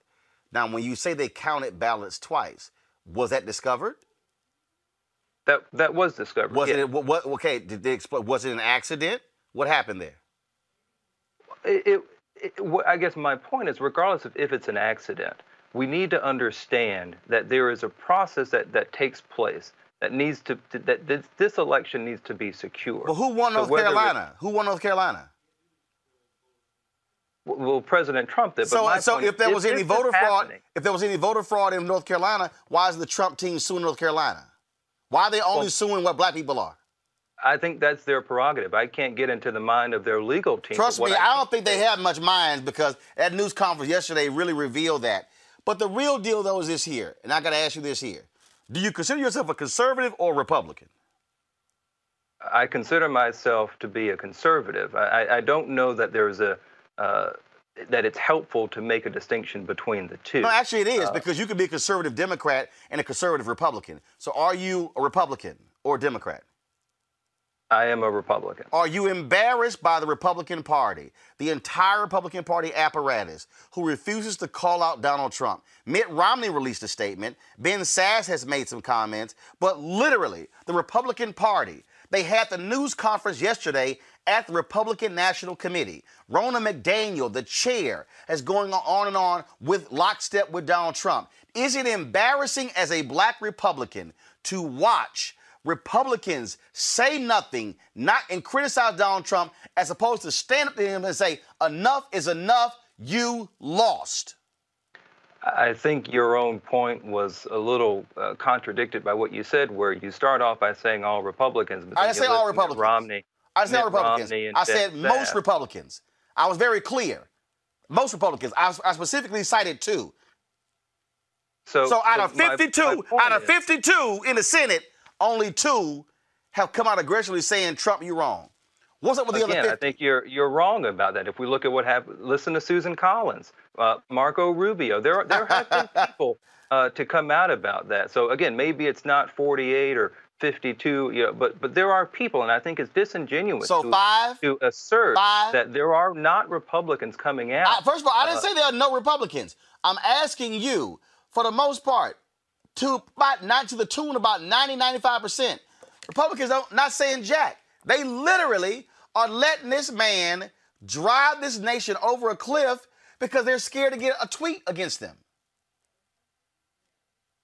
Now, when you say they counted ballots twice, was that discovered? That that was discovered. Was yeah. it what, what? Okay, did they explain? Was it an accident? What happened there? it, it, it, I guess my point is, regardless of if it's an accident, we need to understand that there is a process that, that takes place that needs to, that this, this election needs to be secure. But who won So North it- Carolina? Who won North Carolina? Well, President Trump did. But So, so if is, there was any voter fraud, happening. if there was any voter fraud in North Carolina, why is the Trump team suing North Carolina? Why are they only Well- suing what black people are? I think that's their prerogative. I can't get into the mind of their legal team. Trust me, what I don't think they have much minds because that news conference yesterday really revealed that. But the real deal, though, is this here, and I got to ask you this here: Do you consider yourself a conservative or a Republican? I consider myself to be a conservative. I, I- I don't know that there's a uh, that it's helpful to make a distinction between the two. No, actually, it is Uh, because you could be a conservative Democrat and a conservative Republican. So, are you a Republican or a Democrat? I am a Republican. Are you embarrassed by the Republican Party, the entire Republican Party apparatus, who refuses to call out Donald Trump? Mitt Romney released a statement. Ben Sasse has made some comments. But literally, the Republican Party, they had the news conference yesterday at the Republican National Committee. Ronna McDaniel, the chair, is going on and on with lockstep with Donald Trump. Is it embarrassing as a black Republican to watch Republicans say nothing, not and criticize Donald Trump, as opposed to stand up to him and say, enough is enough, you lost. I think your own point was a little uh, contradicted by what you said, where you start off by saying all Republicans. But I didn't say all Republicans. Romney. I said Republicans. I said most. Republicans. I was very clear. Most Republicans. I, I specifically cited two. So, So out so of 52, my point out of is- 52 in the Senate, only two have come out aggressively saying Trump, you're wrong. What's up with the Again, other I think you're you're wrong about that. If we look at what happened, listen to Susan Collins, uh, Marco Rubio. There are- there have been people uh, to come out about that. So again, maybe it's not 48 or 52, you know, but but there are people, and I think it's disingenuous So to, five? to assert Five? that there are not Republicans coming out. I, first of all, I didn't Uh, say there are no Republicans. I'm asking you, for the most part, to about not to the tune about 90, 95 percent. Republicans don't not saying jack. They literally are letting this man drive this nation over a cliff because they're scared to get a tweet against them.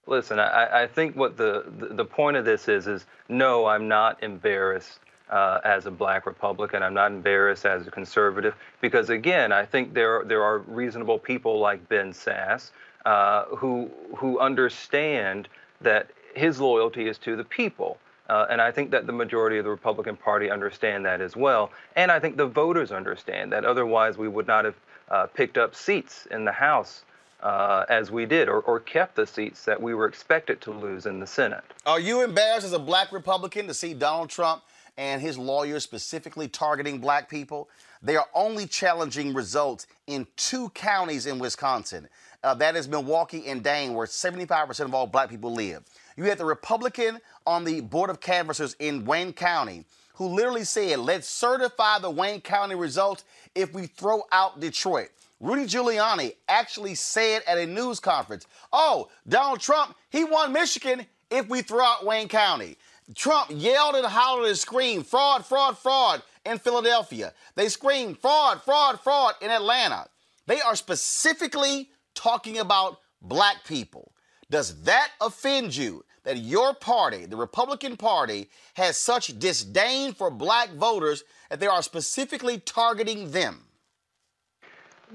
Listen, I, I think what the, the, the point of this is is no, I'm not embarrassed uh, as a black Republican. I'm not embarrassed as a conservative because again, I think there there are reasonable people like Ben Sasse uh, who who understand that his loyalty is to the people. Uh, and I think that the majority of the Republican Party understand that as well. And I think the voters understand that. Otherwise, we would not have uh, picked up seats in the House uh, as we did, or, or kept the seats that we were expected to lose in the Senate. Are you embarrassed as a black Republican to see Donald Trump and his lawyers specifically targeting black people? They are only challenging results in two counties in Wisconsin. Uh, that is Milwaukee and Dane, where 75% of all black people live. You had the Republican on the Board of Canvassers in Wayne County who literally said, let's certify the Wayne County results if we throw out Detroit. Rudy Giuliani actually said at a news conference, oh, Donald Trump, he won Michigan if we throw out Wayne County. Trump yelled and hollered and screamed, fraud, fraud, fraud in Philadelphia. They screamed, fraud, fraud, fraud in Atlanta. They are specifically talking about black people. Does that offend you that your party, the Republican Party, has such disdain for black voters that they are specifically targeting them?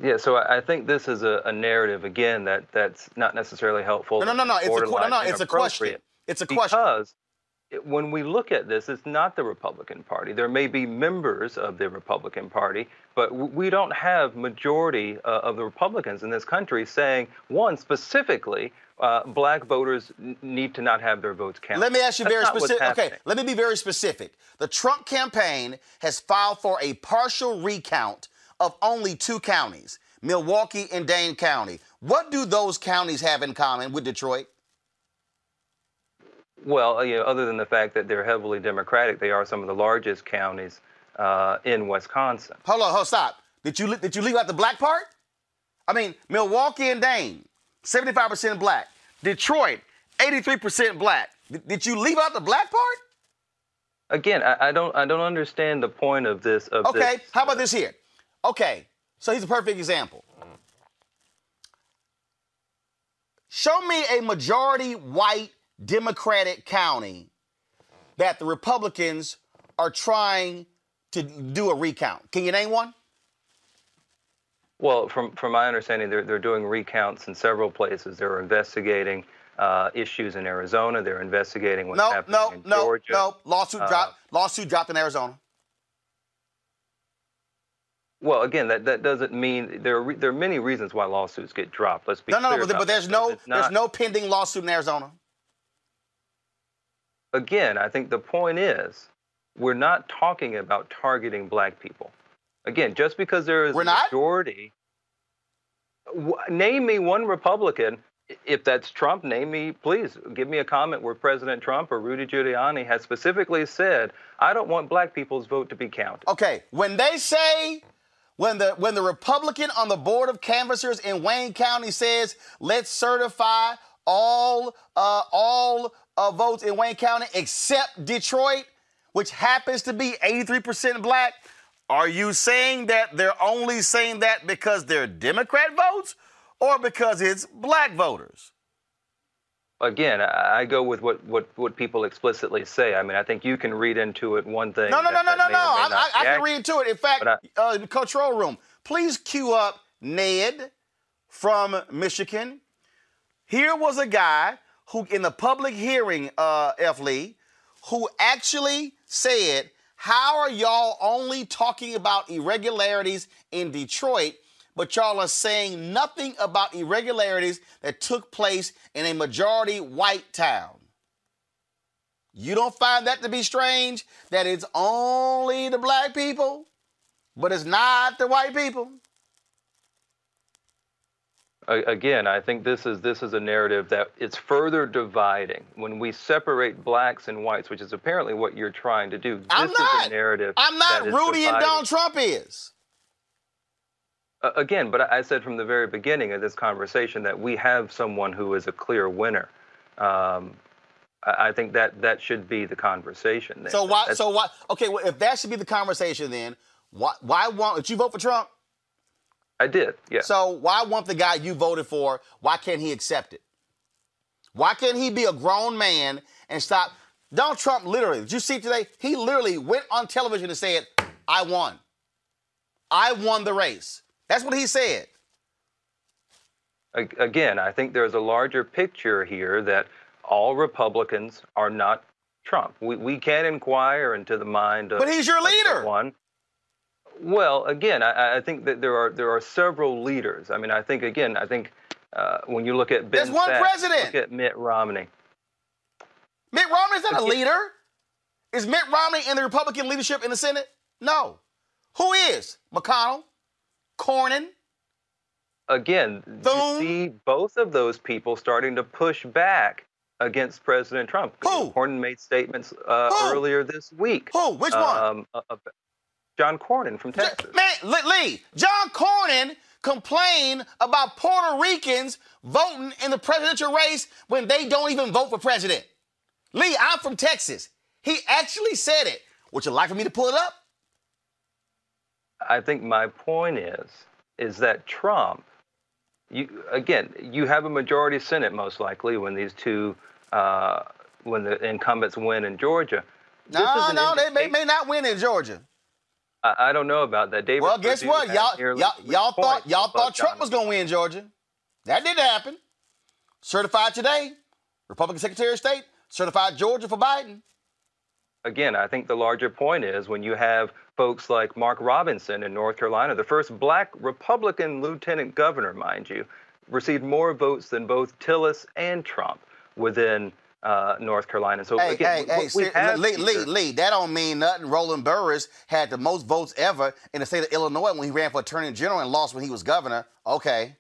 Yeah, so I think this is a, a narrative again that that's not necessarily helpful. No, no, no, no. It's a, no, no, it's a question. It's a question. Because when we look at this, it's not the Republican Party. There may be members of the Republican Party, but we don't have majority uh, of the Republicans in this country saying one specifically. Uh, black voters need to not have their votes counted. Let me ask you That's very specific. Okay, let me be very specific. The Trump campaign has filed for a partial recount of only two counties, Milwaukee and Dane County. What do those counties have in common with Detroit? Well, uh, you know, other than the fact that they're heavily Democratic, they are some of the largest counties uh, in Wisconsin. Hold on, hold stop. Did you did you leave out the black part? I mean, Milwaukee and Dane, 75% black. Detroit, 83% black. Did, did you leave out the black part? Again, I, I don't, I don't understand the point of this. Of Okay, this. how about this here? Okay, so he's a perfect example. Show me a majority white Democratic county that the Republicans are trying to do a recount. Can you name one? Well, from from my understanding, they're they're doing recounts in several places. They're investigating uh, issues in Arizona. They're investigating what's No, happening no, in no, Georgia. no. Lawsuit Uh, dropped. Lawsuit dropped in Arizona. Well, again, that, that doesn't mean there are re- there are many reasons why lawsuits get dropped. Let's be No, no, no. But, but there's no It's there's no pending lawsuit in Arizona. Again, I think the point is we're not talking about targeting black people. Again, just because there is We're a majority, w- name me one Republican. If that's Trump, name me, please give me a comment where President Trump or Rudy Giuliani has specifically said, I don't want black people's vote to be counted. Okay, when they say when the when the Republican on the board of canvassers in Wayne County says let's certify all uh, all uh, votes in Wayne County except Detroit, which happens to be 83% black, are you saying that they're only saying that because they're Democrat votes or because it's black voters? Again, I I go with what, what, what people explicitly say. I mean, I think you can read into it one thing. No, no, no, that- no, no, no. I, I, I can read into it. In fact, But uh, the control room, please cue up Ned from Michigan. Here was a guy who, in the public hearing, uh, F. Lee, who actually said, How are y'all only talking about irregularities in Detroit, but y'all are saying nothing about irregularities that took place in a majority white town? You don't find that to be strange that it's only the black people, but it's not the white people? Again, I think this is this is a narrative that it's further dividing. When we separate blacks and whites, which is apparently what you're trying to do, this I'm is not. a narrative. I'm not is Rudy and. Donald Trump is. Uh, again, but I said from the very beginning of this conversation that we have someone who is a clear winner. Um, I, I think that that should be the conversation. There. So why? That's- So why? Okay, well, if that should be the conversation, then why? Why won't you vote for Trump? I did, yeah. So why won't the guy you voted for? Why can't he accept it? Why can't he be a grown man and stop? Donald Trump literally, did you see today? He literally went on television and said, "I won. I won the race." That's what he said. Again, I think there's a larger picture here that all Republicans are not Trump. We, we can't inquire into the mind of. But he's your leader. One. Well, again, I, I think that there are there are several leaders. I mean, I think again, I think uh, when you look at Ben There's one president. Look at Mitt Romney. Mitt Romney's not a leader. Is Mitt Romney in the Republican leadership in the Senate? No. Who is? McConnell, Cornyn. Again, you see both of those people starting to push back against President Trump. Who? Cornyn made statements uh, earlier this week. Who? Which one? Um, John Cornyn from Texas. Man, Lee- John Cornyn complained about Puerto Ricans voting in the presidential race when they don't even vote for president. Lee, I'm from Texas. He actually said it. Would you like for me to pull it up? I think my point is is that Trump, you again, you have a majority Senate most likely when these two, uh, when the incumbents win in Georgia. This is No, no, they may, may not win in Georgia. I, I don't know about that. David Well, guess what? Y'all, y'all, y'all thought y'all thought Trump Donald was going to win Georgia. That didn't happen. Certified today, Republican Secretary of State certified Georgia for Biden. again, I think the larger point is when you have folks like Mark Robinson in North Carolina, the first black Republican lieutenant governor, mind you, received more votes than both Tillis and Trump within uh, North Carolina. So hey, again, hey, what hey, we Lee, Lee, Lee, that don't mean nothing. Roland Burris had the most votes ever in the state of Illinois when he ran for attorney general and lost when he was governor. Okay.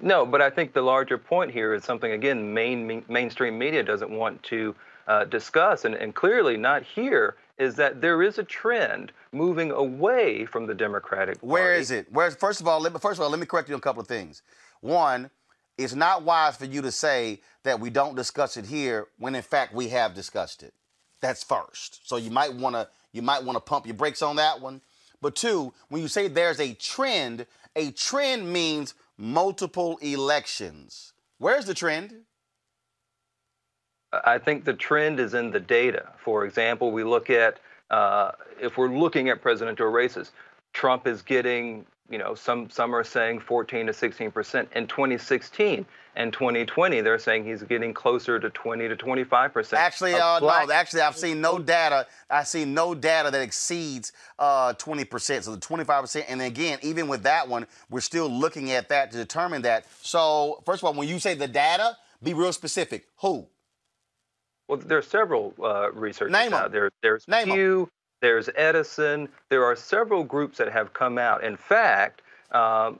No, but I think the larger point here is something again main mainstream media doesn't want to uh, discuss, and, and clearly not here, is that there is a trend moving away from the Democratic Where Party. is it? Where's first of all, let me, first of all, let me correct you on a couple of things. One, it's not wise for you to say that we don't discuss it here when in fact we have discussed it. That's first. So you might want to you might want to pump your brakes on that one. But two, when you say there's a trend, a trend means multiple elections. Where's the trend? I think the trend is in the data. For example, we look at uh, if we're looking at presidential races, Trump is getting, you know, some some are saying 14 to 16 percent in 2016. And 2020, they're saying he's getting closer to 20 to 25 percent. Actually, uh, no. Actually, I've seen no data. I've seen no data that exceeds uh, 20%. So the 25%. And again, even with that one, we're still looking at that to determine that. So first of all, when you say the data, be real specific. Who? Well, there are several uh, researchers Name 'em. out there. There's Name 'em. There's Edison. There are several groups that have come out. In fact, um,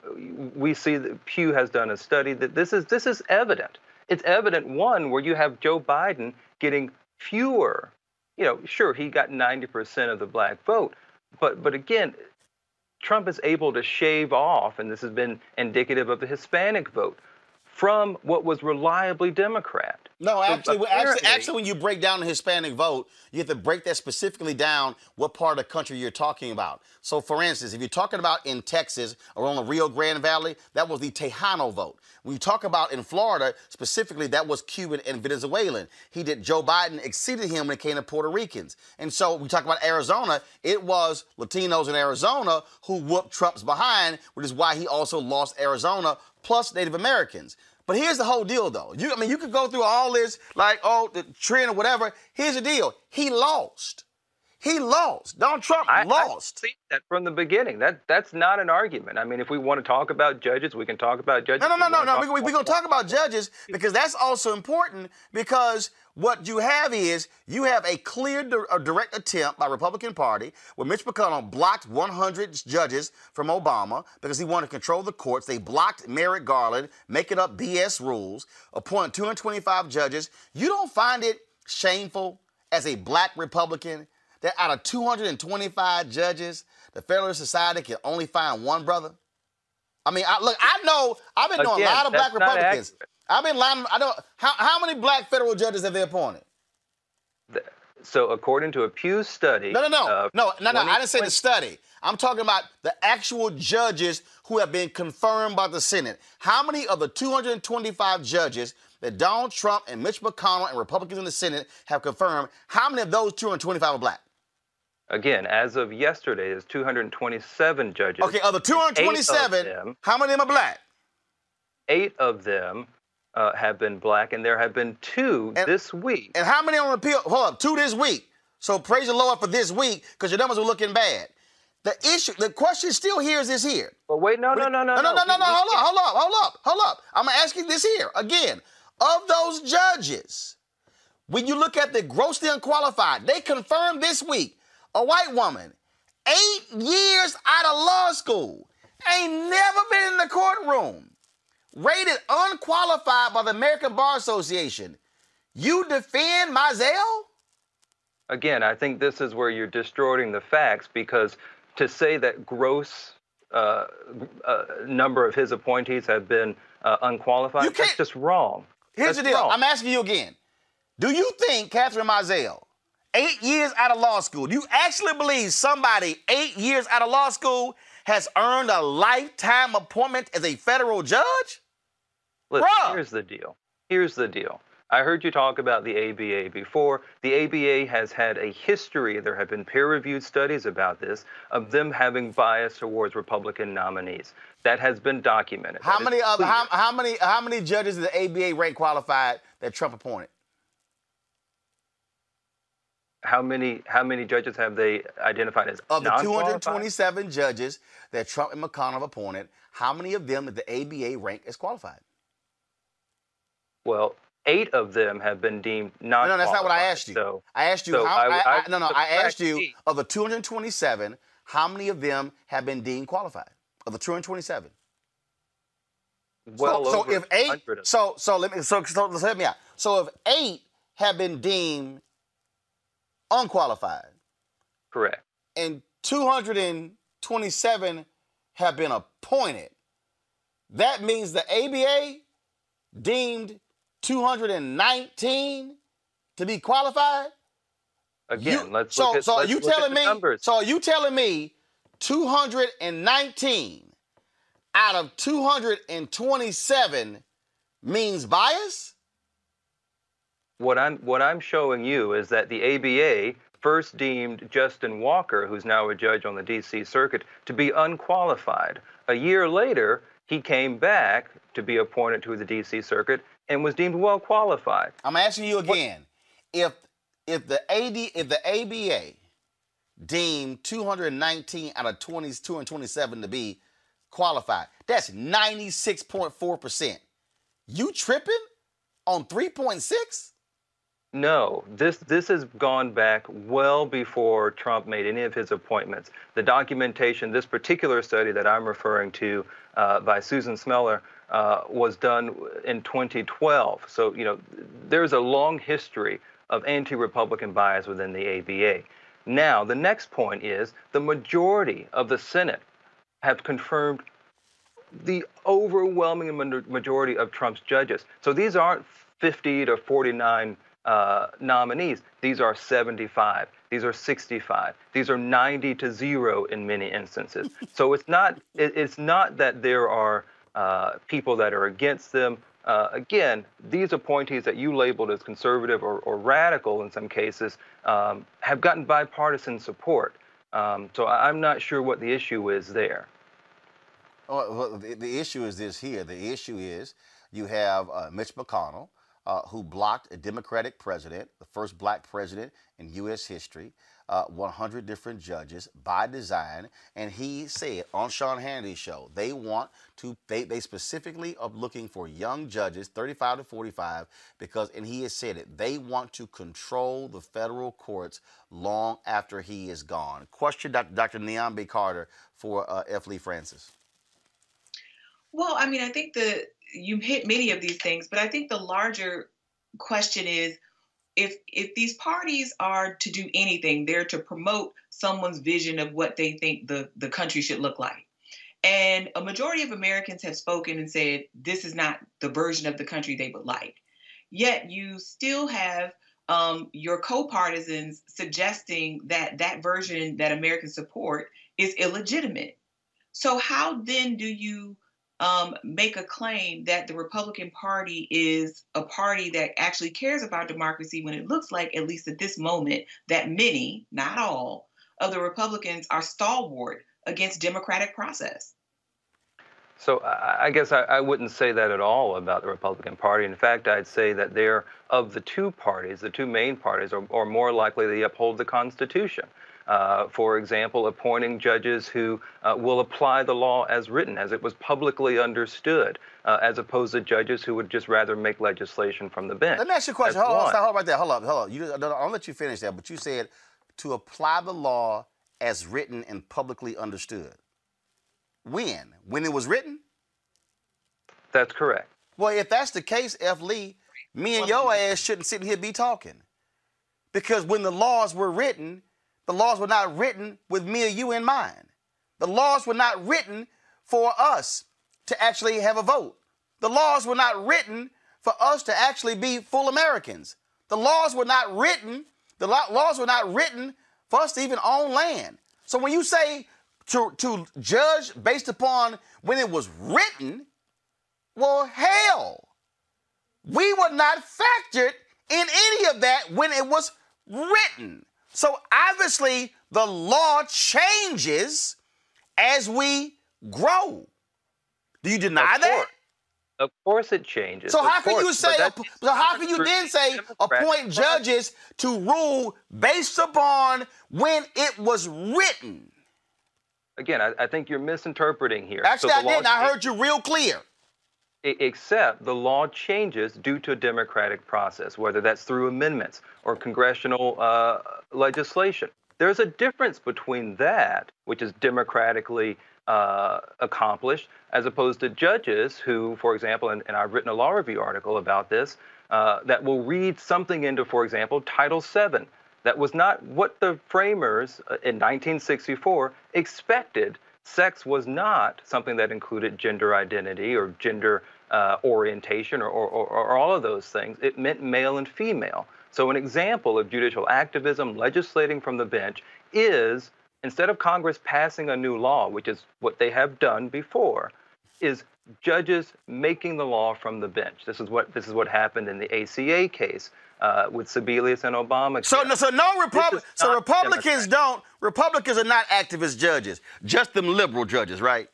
we see that Pew has done a study that this is this is evident. It's evident one where you have Joe Biden getting fewer. You know, sure he got 90% of the black vote, but but again, Trump is able to shave off, and this has been indicative of the Hispanic vote from what was reliably Democrat. No, actually, actually, actually, when you break down the Hispanic vote, you have to break that specifically down what part of the country you're talking about. So, for instance, if you're talking about in Texas or on the Rio Grande Valley, that was the Tejano vote. When you talk about in Florida, specifically, that was Cuban and Venezuelan. He did, Joe Biden exceeded him when it came to Puerto Ricans. And so, we talk about Arizona, it was Latinos in Arizona who whooped Trump's behind, which is why he also lost Arizona, plus Native Americans. But here's the whole deal, though. You, I mean, you could go through all this, like, oh, the trend or whatever. Here's the deal. He lost. He lost. Donald Trump I, lost. I see that from the beginning. That that's not an argument. I mean, if we want to talk about judges, we can talk about judges. No, no, no, no, no. We're we, we going to talk about judges because that's also important because what you have is you have a clear a direct attempt by Republican Party where Mitch McConnell blocked 100 judges from Obama because he wanted to control the courts. They blocked Merrick Garland, making up BS rules, appointed 225 judges. You don't find it shameful as a black Republican that out of 225 judges, the Federalist Society can only find one brother? I mean, I, look, I know I've been doing a lot of black Republicans. I've been lying. I don't. How, how many black federal judges have they appointed? So, according to a Pew study, No, no, no, uh, no, no, no. I didn't say the study. I'm talking about the actual judges who have been confirmed by the Senate. How many of the 225 judges that Donald Trump and Mitch McConnell and Republicans in the Senate have confirmed? How many of those 225 are black? Again, as of yesterday, there's 227 judges. Okay, of the Eight of 227, them- how many of them are black? Eight of them uh, have been black, and there have been two this week. And how many on appeal? Hold up, two this week. So praise the Lord for this week because your numbers are looking bad. The issue, the question still here is this here. But wait, no, no, no, no, no, no, no, no, no. no. Hold up, hold up, hold up, hold up. I'm gonna ask you this here again. Of those judges, when you look at the grossly unqualified, they confirmed this week a white woman, eight years out of law school, ain't never been in the courtroom, rated unqualified by the American Bar Association. You defend Mizelle? Again, I think this is where you're distorting the facts because to say that gross uh, uh, number of his appointees have been uh, unqualified, that's just wrong. Here's That's the deal. wrong. I'm asking you again. Do you think Kathryn Mizelle, eight years out of law school, do you actually believe somebody eight years out of law school has earned a lifetime appointment as a federal judge? Listen, Bruh. here's the deal. Here's the deal. I heard you talk about the ABA before. The ABA has had a history, there have been peer reviewed studies about this, of them having bias towards Republican nominees. That has been documented. How That many of how, how many how many judges did the ABA rank qualified that Trump appointed? How many how many judges have they identified as Of the 227 judges that Trump and McConnell have appointed, how many of them did the ABA rank as qualified? Well, eight of them have been deemed No, non no, that's not what I asked you. So, I asked you so how. I- I, I no, no, I asked you eight. of the 227, how many of them have been deemed qualified? Of the 227. well so, so if eight, 100 of so so let me so, so help me out. So if eight have been deemed unqualified, correct. and 227 have been appointed, that means the ABA deemed 219 to be qualified. Again, You- let's so look at, so let's you telling the me numbers. so you telling me 219 out of 227 means bias? What I'm what I'm showing you is that the ABA first deemed Justin Walker, who's now a judge on the D.C. Circuit, to be unqualified. A year later, he came back to be appointed to the D.C. Circuit and was deemed well qualified. I'm asking you again. If if the AD if the ABA deemed 219 out of 20 227 to be qualified, that's 96.4%. You tripping on 3.6? No, this this has gone back well before Trump made any of his appointments. The documentation, this particular study that I'm referring to uh, by Susan Smelcer, uh, was done in 2012. So you know, there's a long history of anti-Republican bias within the ABA. Now, the next point is the majority of the Senate have confirmed the overwhelming majority of Trump's judges. So these aren't 50 to 49 uh, nominees. These are 75. These are 65. These are 90 to zero in many instances. so it's not it, it's not that there are uh, people that are against them. Uh, again, these appointees that you labeled as conservative or, or radical in some cases um, have gotten bipartisan support. Um, so I'm not sure what the issue is there. Oh, well, the, the, issue is this here. The issue is you have uh, Mitch McConnell, uh, who blocked a Democratic president, the first black president in U.S. history, uh, 100 different judges by design. And he said on Sean Hannity's show, they want to, they, they specifically are looking for young judges, 35 to 45, because, and he has said it, they want to control the federal courts long after he is gone. Question Dr. Dr. Niambi Carter for uh, F. Lee Francis. Well, I mean, I think the you hit many of these things, but I think the larger question is if if these parties are to do anything, they're to promote someone's vision of what they think the, the country should look like. And a majority of Americans have spoken and said this is not the version of the country they would like. Yet you still have um, your co-partisans suggesting that that version that Americans support is illegitimate. So how then do you um, make a claim that the Republican Party is a party that actually cares about democracy when it looks like, at least at this moment, that many, not all, of the Republicans are stalwart against democratic process. So I guess I, wouldn't say that at all about the Republican Party. In fact, I'd say that they're of the two parties, the two main parties, are, are more likely to uphold the Constitution. Uh, for example, appointing judges who uh, will apply the law as written, as it was publicly understood, uh, as opposed to judges who would just rather make legislation from the bench. Let me ask you a question. hold on, stop, hold right there. Hold up, hold up. You, I'll let you finish that, but you said to apply the law as written and publicly understood. When? When it was written? That's correct. Well, if that's the case, F. Lee, me and your ass shouldn't sit here be talking. Because when the laws were written, the laws were not written with me or you in mind. The laws were not written for us to actually have a vote. The laws were not written for us to actually be full Americans. The laws were not written, the laws were not written for us to even own land. So when you say to, to judge based upon when it was written, well, hell, we were not factored in any of that when it was written. So obviously, the law changes as we grow. Do you deny of that? Of course it changes. So of how can you say so how can you then say appoint judges to rule based upon when it was written? Again, I, I think you're misinterpreting here. Actually, so I didn't. I heard you real clear except the law changes due to a democratic process, whether that's through amendments or congressional uh, legislation. There's a difference between that, which is democratically uh, accomplished, as opposed to judges who, for example, and, and I've written a law review article about this, uh, that will read something into, for example, Title VII. That was not what the framers uh, in 1964 expected sex was not something that included gender identity or gender uh, orientation or, or, or, all of those things. It meant male and female. So, an example of judicial activism, legislating from the bench, is instead of Congress passing a new law, which is what they have done before, is judges making the law from the bench. This is what this is what happened in the ACA case uh, with Sebelius and Obama. So, no, so no Republic. So Republicans don't. Republicans are not activist judges. Just them liberal judges, right?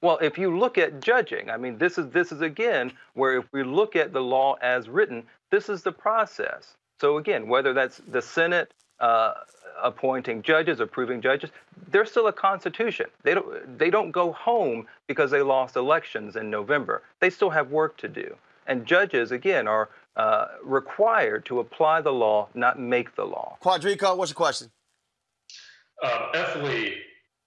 Well, if you look at judging, I mean, this is this is again where if we look at the law as written, this is the process. So again, whether that's the Senate uh, appointing judges, approving judges, there's still a constitution. They don't they don't go home because they lost elections in November. They still have work to do. And judges, again, are uh, required to apply the law, not make the law. Quardrico, what's the question? Um, F. Lee,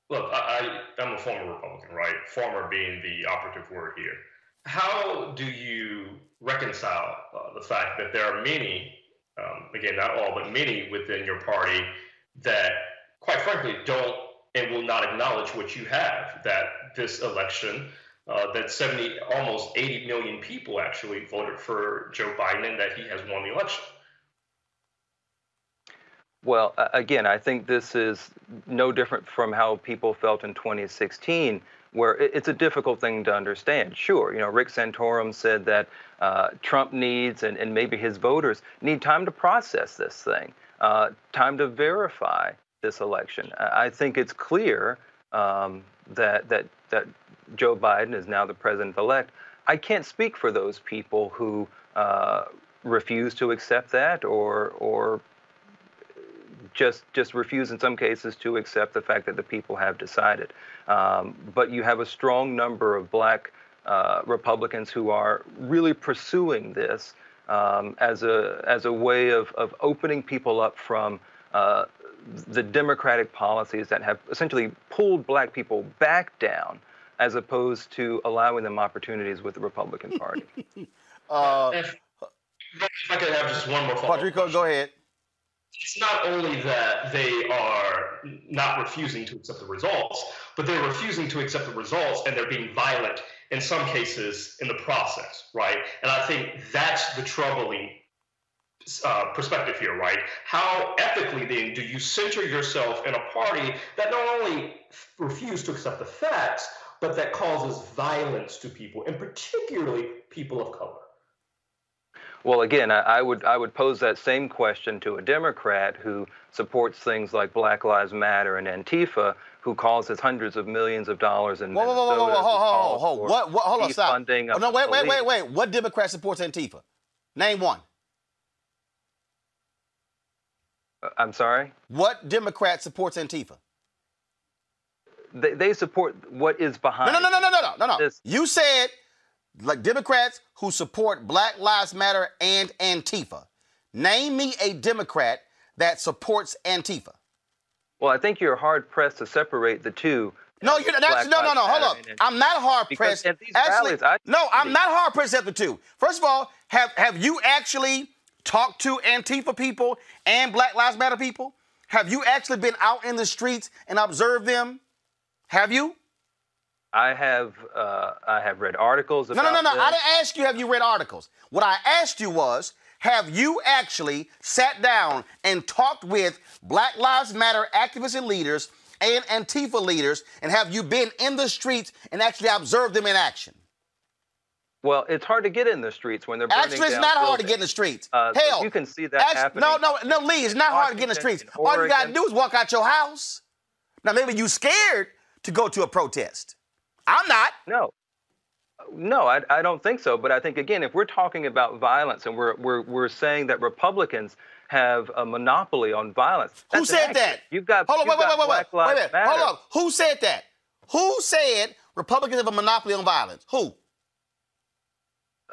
look, I, I, I'm a former Republican, right? Former being the operative word here. How do you reconcile uh, the fact that there are many, um, again, not all, but many within your party that, quite frankly, don't and will not acknowledge what you have? That this election, uh, that 70, almost 80 million people actually voted for Joe Biden and that he has won the election. Well, again, I think this is no different from how people felt in 2016, where it's a difficult thing to understand. Sure, you know, Rick Santorum said that uh, Trump needs, and, and maybe his voters need time to process this thing, uh, time to verify this election. I think it's clear um, that that that Joe Biden is now the president-elect. I can't speak for those people who uh, refuse to accept that or or just just refuse in some cases to accept the fact that the people have decided. Um, but you have a strong number of black uh, Republicans who are really pursuing this um, as a as a way of of opening people up from. Uh, the democratic policies that have essentially pulled black people back down as opposed to allowing them opportunities with the Republican Party. Uh, if, if I could have just one more follow-up Quardrico, go ahead. It's not only that they are not refusing to accept the results, but they're refusing to accept the results and they're being violent in some cases in the process, right? And I think that's the troubling uh, perspective here, right? How ethically then do you center yourself in a party that not only refuses to accept the facts, but that causes violence to people, and particularly people of color? Well, again, I, I would I would pose that same question to a Democrat who supports things like Black Lives Matter and Antifa, who causes hundreds of millions of dollars in Whoa, whoa, whoa, whoa, whoa, Minnesota, hold, who hold, hold, What, what, hold on, stop. Oh, no, wait, wait, wait, wait. What Democrat supports Antifa? Name one. Uh, I'm sorry. What Democrat supports Antifa? They, they support what is behind. No, no, no, no, no, no, no, no. You said like Democrats who support Black Lives Matter and Antifa. Name me a Democrat that supports Antifa. Well, I think you're hard pressed to separate the two. Uh, no, you're Black that's, no, no, no. Hold up. I'm not hard pressed. Actually, rallies, I- no, I'm not hard pressed at the two. First of all, have have you actually talked to Antifa people and Black Lives Matter people? Have you actually been out in the streets and observed them? Have you? I have uh, I have read articles No, about no, no, no. this. I didn't ask you have you read articles. What I asked you was have you actually sat down and talked with Black Lives Matter activists and leaders and Antifa leaders, and have you been in the streets and actually observed them in action? Well, it's hard to get in the streets when they're burning Actually, it's not hard to get in the streets. Uh, Hell, you can see that actu- happening. No, no, no, Lee, it's not hard to get in the streets. in All you gotta do is walk out your house. Now, maybe you scared to go to a protest. I'm not. No. No, I, I don't think so. But I think again, if we're talking about violence and we're we're we're saying that Republicans have a monopoly on violence, Who said that? You've got Hold on, you've wait, wait, wait, wait, wait. Wait a minute. Hold on. Who said that? Who said Republicans have a monopoly on violence? Who?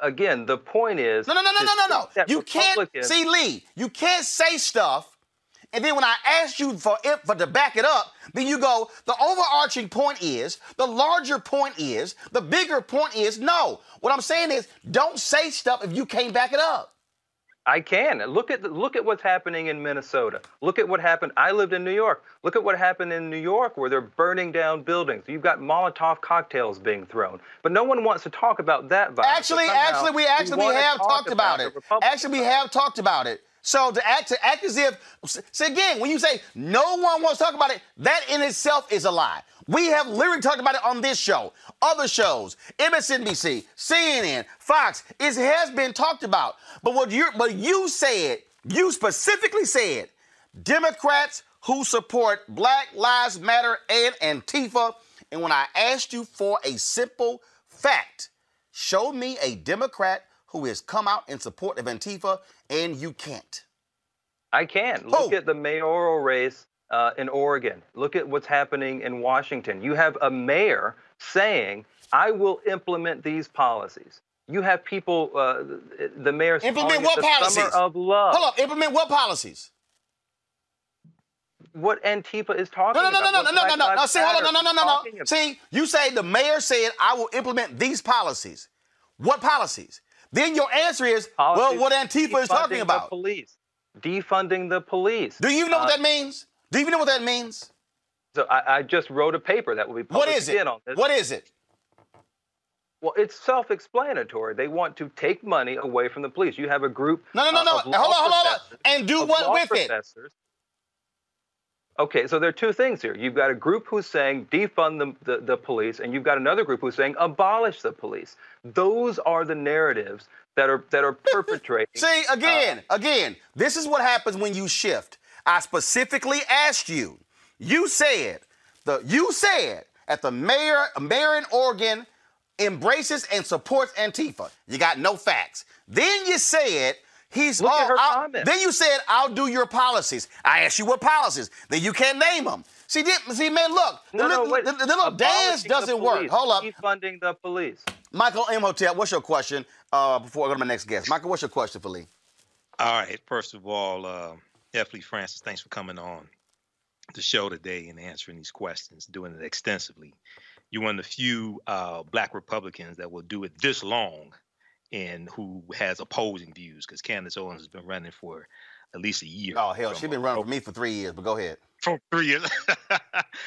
Again, the point is No, no, no, no, no, no, no. think that You can't see Lee. You can't say stuff, and then when I ask you for it for to back it up, then you go. The overarching point is, the larger point is, the bigger point is. No, what I'm saying is, don't say stuff if you can't back it up. I can look at the, look at what's happening in Minnesota. Look at what happened. I lived in New York. Look at what happened in New York, where they're burning down buildings. You've got Molotov cocktails being thrown, but no one wants to talk about that violence. Actually, actually, we actually we have talked about the it. Actually, we have talked about it. So to act to act as if, again, when you say no one wants to talk about it, that in itself is a lie. We have literally talked about it on this show, other shows, MSNBC, CNN, Fox. It has been talked about. But what you but you said, you specifically said, Democrats who support Black Lives Matter and Antifa. And when I asked you for a simple fact, show me a Democrat who has come out in support of Antifa, and you can't. I can. Look at the mayoral race uh, in Oregon. Look at what's happening in Washington. You have a mayor saying, I will implement these policies. You have people, uh, the mayor's Implement what policies? Summer of love. Hold up, implement what policies? What Antifa is talking about. No, no, no, about. no, no, no, no, no, no. Lives See, hold on, no, no, no, no, no. See, you say the mayor said, I will implement these policies. What policies? Then your answer is, well, what Antifa is talking the about. police. Defunding the police. Do you know what Uh, that means? Do you even know what that means? So I, I just wrote a paper that will be What published is it? on this. What is it? Well, it's self-explanatory. They want to take money away from the police. You have a group. No, no, no, no. Hold on, hold on, hold on. And do what with it? Okay, so there are two things here. You've got a group who's saying defund the, the, the police, and you've got another group who's saying abolish the police. Those are the narratives that are that are perpetrating. See, uh, again, again, this is what happens when you shift. I specifically asked you. You said the you said at the mayor mayor in Oregon embraces and supports Antifa. You got no facts. Then you said he's Look at oh, her I'll- comments. Then you said I'll do your policies. I asked you what policies. Then you can't name them. See, di- see, man, look, the, No, no, little- wait. the- the little dance doesn't work. Hold up. Defunding the police. Michael Imhotep, what's your question? Uh, before I go to my next guest, Michael, what's your question for Lee? All right. First of all, uh, F. Lee Francis, thanks for coming on the show today and answering these questions, doing it extensively. You're one of the few uh, black Republicans that will do it this long and who has opposing views because Candace Owens has been running for at least a year. Oh hell, she's been running for me for three years. But go ahead. For three years.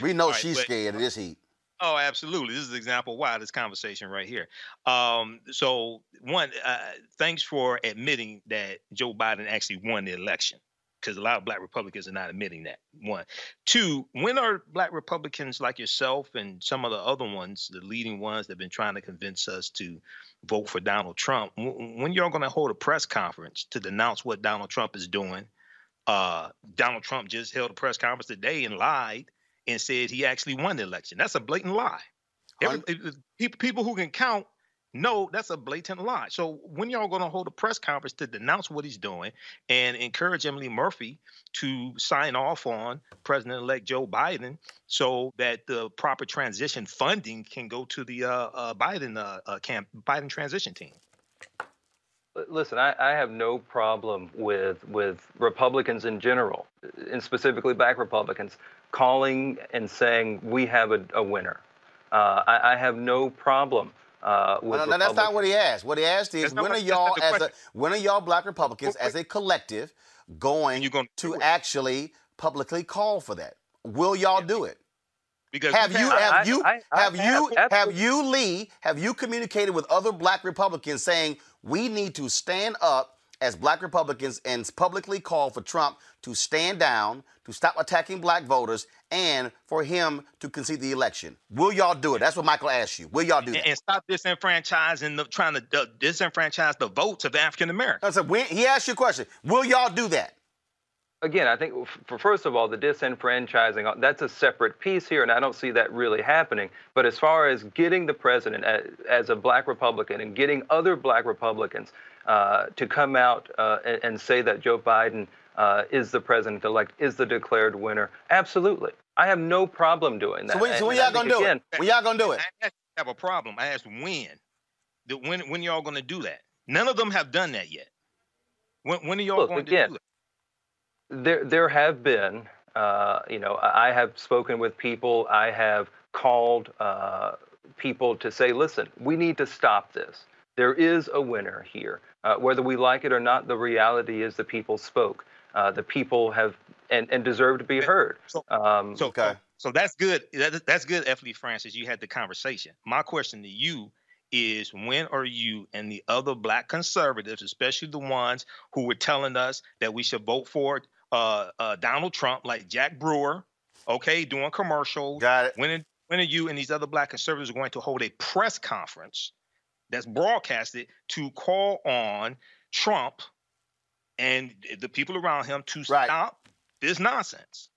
We know right, she's but- scared of this heat. Oh, absolutely. This is an example why this conversation right here. Um, so, one, uh, thanks for admitting that Joe Biden actually won the election because a lot of black Republicans are not admitting that. One. Two, when are black Republicans like yourself and some of the other ones, the leading ones that have been trying to convince us to vote for Donald Trump, when y'all going to hold a press conference to denounce what Donald Trump is doing? Uh, Donald Trump just held a press conference today and lied and said he actually won the election. That's a blatant lie. Every, people, people who can count know that's a blatant lie. So when y'all going to hold a press conference to denounce what he's doing and encourage Emily Murphy to sign off on President-elect Joe Biden so that the proper transition funding can go to the uh, uh, Biden uh, uh, camp, Biden transition team? Listen, I, I have no problem with with Republicans in general, and specifically Black Republicans, calling and saying we have a, a winner. Uh, I, I have no problem uh, with. No, no, that's not what he asked. What he asked is, That's not when are what- that's not y'all, the as a, when are y'all Black Republicans as a collective going to actually publicly call for that? Will y'all do it? Because have you have I- you I- I have you have- have you Lee have you communicated with other Black Republicans saying we need to stand up as Black Republicans and publicly call for Trump to stand down, to stop attacking Black voters, and for him to concede the election? Will y'all do it? That's what Michael asked you. Will y'all do and, that? and stop disenfranchising, the, trying to uh, disenfranchise the votes of African Americans. I when, he asked you a question. Will y'all do that? Again, I think for first of all, the disenfranchising uh, that's a separate piece here, and I don't see that really happening. But as far as getting the president as, as a black Republican and getting other black Republicans uh, to come out uh, and, and say that Joe Biden uh, is the president elect, is the declared winner, absolutely. I have no problem doing that. So when, so when y'all gonna do again, it? When y'all gonna do it? I have a problem. I asked when. The, when when y'all going to do that? None of them have done that yet. When when are y'all Look, going again, to do it? there there have been uh, you know I I have spoken with people I have called uh, people to say listen we need to stop this there is a winner here uh, whether we like it or not the reality is the people spoke uh, the people have and, and deserve to be heard um, So So that's good. That, that's good, F. Lee Francis. You had the conversation. My question to you is when are you and the other black conservatives, especially the ones who were telling us that we should vote for uh, uh, Donald Trump, like Jack Brewer, okay, doing commercials, Got it. winning when are you and these other black conservatives going to hold a press conference that's broadcasted to call on Trump and the people around him to stop this nonsense?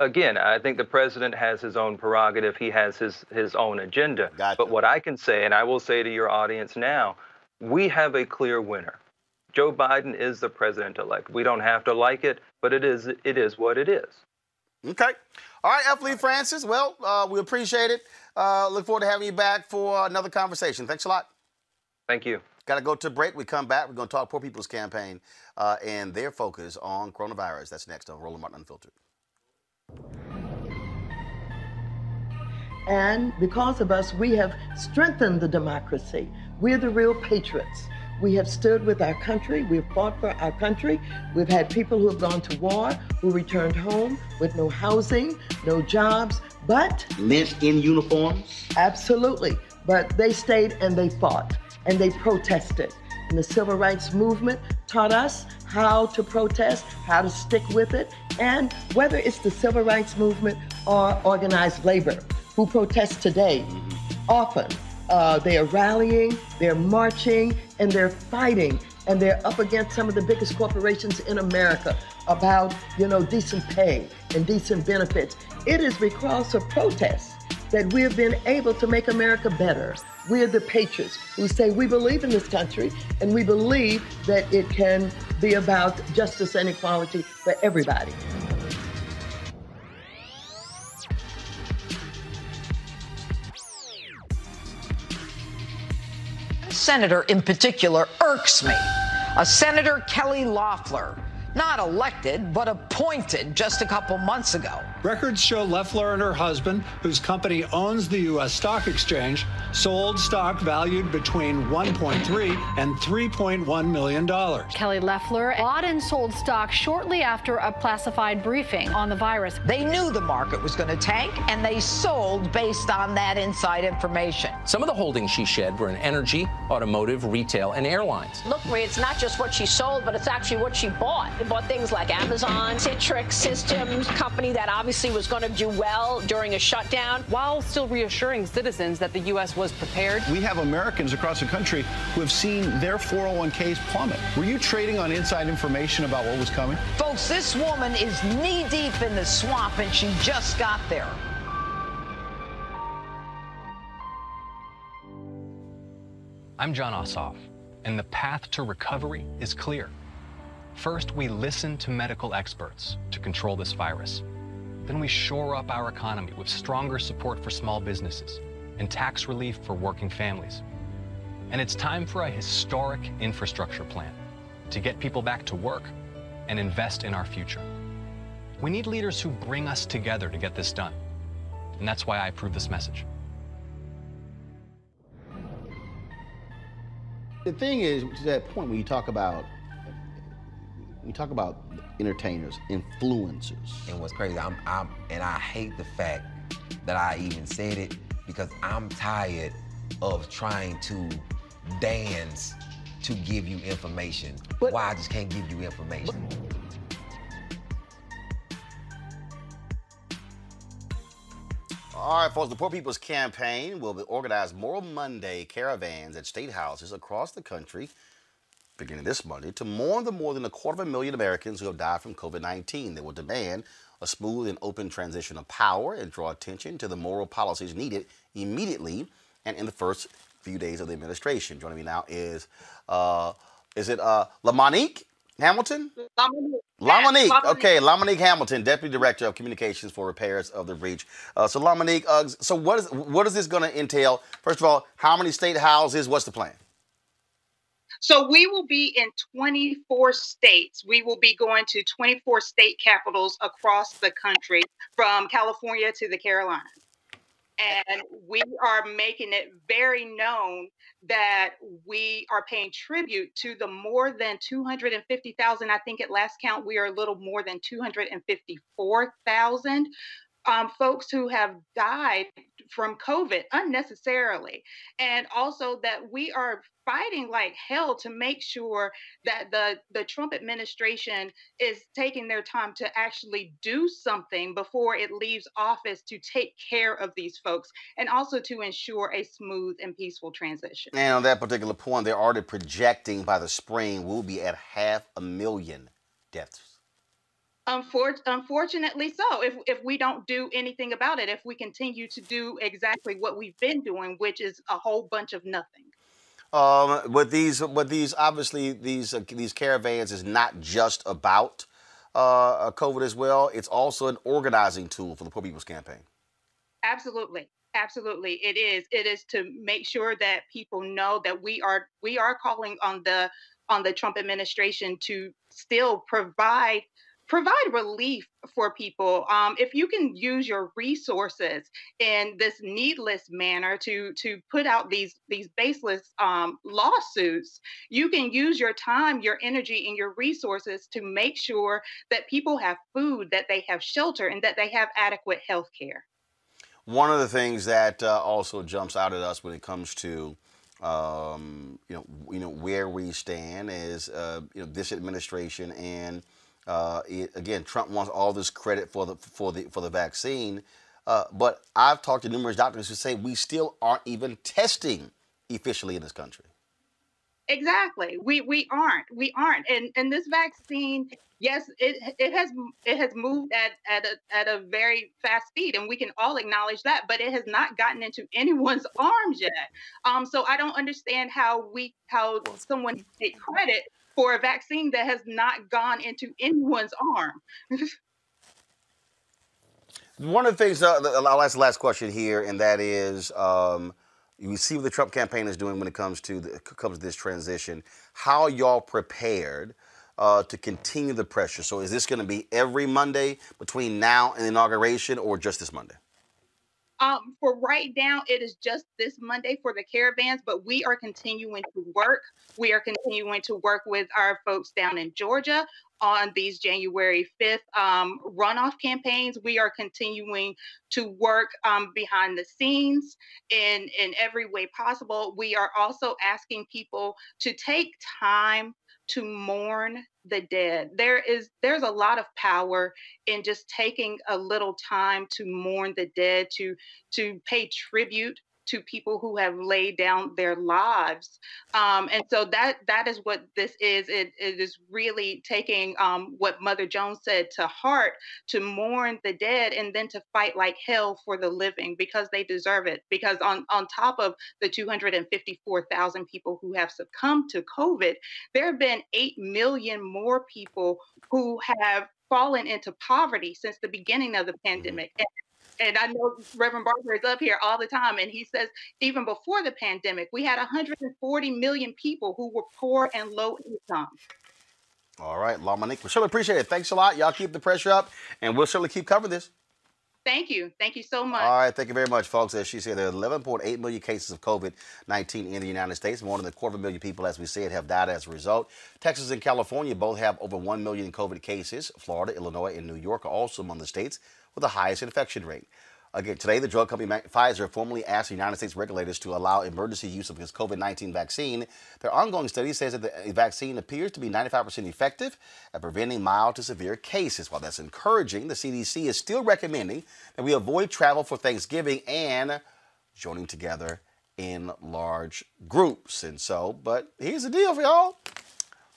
Again, I think the president has his own prerogative. He has his, his own agenda. But what I can say, and I will say to your audience now, we have a clear winner. Joe Biden is the president elect. We don't have to like it, but it is it is what it is. Okay. All right, F. Lee Francis. Well, uh, we appreciate it. Uh, look forward to having you back for another conversation. Thanks a lot. Thank you. Got to go to break. We come back. We're going to talk Poor People's Campaign uh, and their focus on coronavirus. That's next on Roland Martin Unfiltered. And because of us, we have strengthened the democracy. We're the real patriots. We have stood with our country. We've fought for our country. We've had people who have gone to war, who returned home with no housing, no jobs, but. Lynched in uniforms? Absolutely. But they stayed and they fought and they protested. And the civil rights movement taught us how to protest, how to stick with it, and whether it's the civil rights movement or organized labor who protests today, often uh, they are rallying, they're marching, and they're fighting, and they're up against some of the biggest corporations in America about, you know, decent pay and decent benefits. It is because of protests that we have been able to make America better. We're the patriots who say we believe in this country and we believe that it can be about justice and equality for everybody. senator in particular irks me. A Senator Kelly Loeffler, not elected, but appointed just a couple months ago. Records show Loeffler and her husband, whose company owns the U.S. Stock Exchange, sold stock valued between 1.3 and 3.1 million dollars. Kelly Loeffler bought and sold stock shortly after a classified briefing on the virus. They knew the market was going to tank, and they sold based on that inside information. Some of the holdings she shed were in energy, automotive, retail, and airlines. Look, Marie, it's not just what she sold, but it's actually what she bought. She bought things like Amazon, Citrix Systems, company that obviously was going to do well during a shutdown. While still reassuring citizens that the U.S. was prepared. We have Americans across the country who have seen their 401ks plummet. Were you trading on inside information about what was coming? Folks, this woman is knee deep in the swamp, and she just got there. I'm Jon Ossoff, and the path to recovery is clear. First, we listen to medical experts to control this virus. Then we shore up our economy with stronger support for small businesses and tax relief for working families. And it's time for a historic infrastructure plan to get people back to work and invest in our future. We need leaders who bring us together to get this done. And that's why I approve this message. The thing is, to that point when you talk about, we talk about entertainers, influencers. And what's crazy, I'm, I'm, and I hate the fact that I even said it because I'm tired of trying to dance to give you information. Why I just can't give you information. All right, folks, the Poor People's Campaign will organize Moral Monday caravans at state houses across the country beginning this Monday to mourn the more than a quarter of a million Americans who have died from COVID 19. They will demand a smooth and open transition of power and draw attention to the moral policies needed immediately and in the first few days of the administration. Joining me now is, uh, is it uh, Lamonique Hamilton? Lamonique, okay, Lamonique Hamilton, Deputy Director of Communications for Repairers of the Breach. Uh, so Lamonique, uh, so what is what is this going to entail? First of all, how many state houses? What's the plan? So we will be in 24 states. We will be going to 24 state capitals across the country, from California to the Carolinas. And we are making it very known that we are paying tribute to the more than 250,000. I think at last count, we are a little more than 254,000 um, folks who have died from COVID unnecessarily, and also that we are fighting like hell to make sure that the the Trump administration is taking their time to actually do something before it leaves office to take care of these folks and also to ensure a smooth and peaceful transition. And on that particular point, they're already projecting by the spring we'll be at half a million deaths. Unfor- unfortunately so if, if we don't do anything about it if we continue to do exactly what we've been doing which is a whole bunch of nothing. Um, but these but these obviously these uh, these caravans is not just about uh, covid as well it's also an organizing tool for the poor people's campaign. Absolutely absolutely it is it is to make sure that people know that we are we are calling on the on the trump administration to still provide provide relief for people um, if you can use your resources in this needless manner to to put out these these baseless um, lawsuits you can use your time your energy and your resources to make sure that people have food that they have shelter and that they have adequate health care one of the things that uh, also jumps out at us when it comes to um, you know you know where we stand is uh, you know this administration and uh, it, again, Trump wants all this credit for the for the for the vaccine, uh, but I've talked to numerous doctors who say we still aren't even testing efficiently in this country. Exactly, we we aren't, we aren't, and and this vaccine, yes, it it has it has moved at at a at a very fast speed, and we can all acknowledge that, but it has not gotten into anyone's arms yet. Um, so I don't understand how we how someone take credit for a vaccine that has not gone into anyone's arm. One of the things, uh, I'll ask the last question here, and that is um, you see what the Trump campaign is doing when it comes to the, comes to this transition. How y'all prepared uh, to continue the pressure? So is this going to be every Monday between now and inauguration, or just this Monday? Um, for right now, it is just this Monday for the caravans, but we are continuing to work. We are continuing to work with our folks down in Georgia on these January 5th um, runoff campaigns. We are continuing to work um, behind the scenes in, in every way possible. We are also asking people to take time to mourn the dead. There is there's a lot of power in just taking a little time to mourn the dead, to to pay tribute to people who have laid down their lives. Um, and so that that is what this is. It, it is really taking um, what Mother Jones said to heart to mourn the dead and then to fight like hell for the living because they deserve it. Because on, on top of the 254,000 people who have succumbed to COVID, there have been 8 million more people who have fallen into poverty since the beginning of the mm-hmm. pandemic. And and I know Reverend Barber is up here all the time, and he says even before the pandemic, we had 140 million people who were poor and low income. All right, La Monique, we certainly appreciate it. Thanks a lot. Y'all keep the pressure up, and we'll certainly keep covering this. Thank you. Thank you so much. All right. Thank you very much, folks. As she said, there are 11.8 million cases of COVID 19 in the United States. More than a quarter of a million people, as we said, have died as a result. Texas and California both have over 1 million COVID cases. Florida, Illinois, and New York are also among the states with the highest infection rate. Again, today, the drug company Pfizer formally asked the United States regulators to allow emergency use of its COVID 19 vaccine. Their ongoing study says that the vaccine appears to be 95% effective at preventing mild to severe cases. While that's encouraging, the CDC is still recommending that we avoid travel for Thanksgiving and joining together in large groups. And so, but here's the deal for y'all.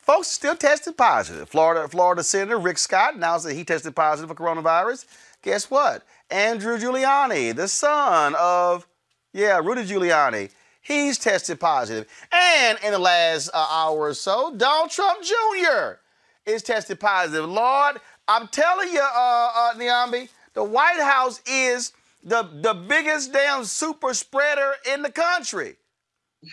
Folks still tested positive. Florida, Florida Senator Rick Scott announced that he tested positive for coronavirus. Guess what? Andrew Giuliani, the son of, yeah, Rudy Giuliani, he's tested positive. And in the last uh, hour or so, Donald Trump Jr. is tested positive. Lord, I'm telling you, uh, uh, Niambi, the White House is the, the biggest damn super spreader in the country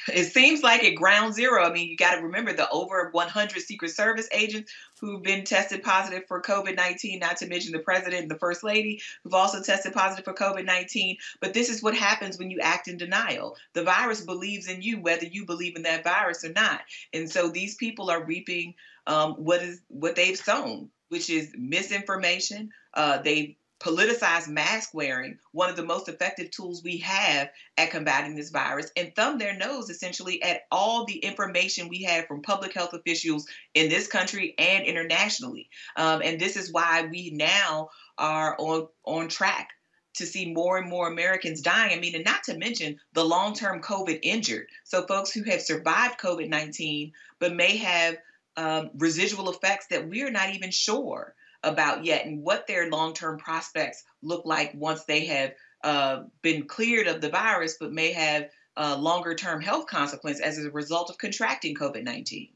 it seems like at ground zero, I mean, you got to remember the over 100 Secret Service agents who've been tested positive for COVID 19, not to mention the president and the first lady who've also tested positive for COVID 19. But this is what happens when you act in denial. The virus believes in you, whether you believe in that virus or not. And so these people are reaping um, what is what they've sown, which is misinformation. Uh, they've politicized mask wearing, one of the most effective tools we have at combating this virus, and thumb their nose essentially at all the information we have from public health officials in this country and internationally. Um, and this is why we now are on on track to see more and more Americans dying. I mean, and not to mention the long term COVID injured. So, folks who have survived COVID 19 but may have um, residual effects that we're not even sure about yet and what their long term prospects look like once they have uh, been cleared of the virus but may have uh, longer term health consequences as a result of contracting COVID 19.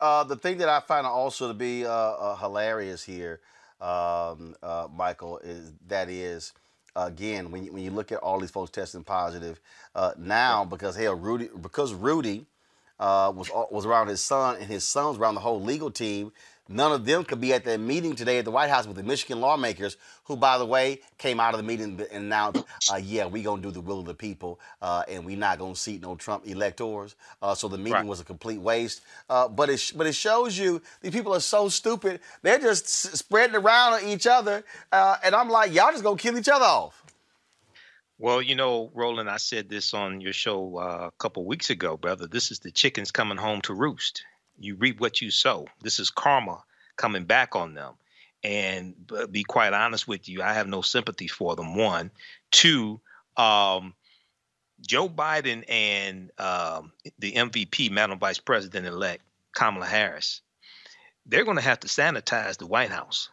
Uh, the thing that I find also to be uh, uh, hilarious here, um, uh, Michael, is that is again when you, when you look at all these folks testing positive now because hell Rudy because Rudy was was around his son and his son's around the whole legal team. None of them could be at that meeting today at the White House with the Michigan lawmakers, who, by the way, came out of the meeting and announced, uh, "Yeah, we gonna do the will of the people, uh, and we not gonna seat no Trump electors." Uh, so the meeting right. was a complete waste. Uh, but it but it shows you these people are so stupid. They're just s- spreading around on each other, uh, and I'm like, y'all just gonna kill each other off. Well, you know, Roland, I said this on your show uh, a couple weeks ago, brother. This is the chickens coming home to roost you reap what you sow. This is karma coming back on them. And be quite honest with you, I have no sympathy for them. One, two, um, Joe Biden and um, the MVP, Madam Vice President elect Kamala Harris, they're going to have to sanitize the White House.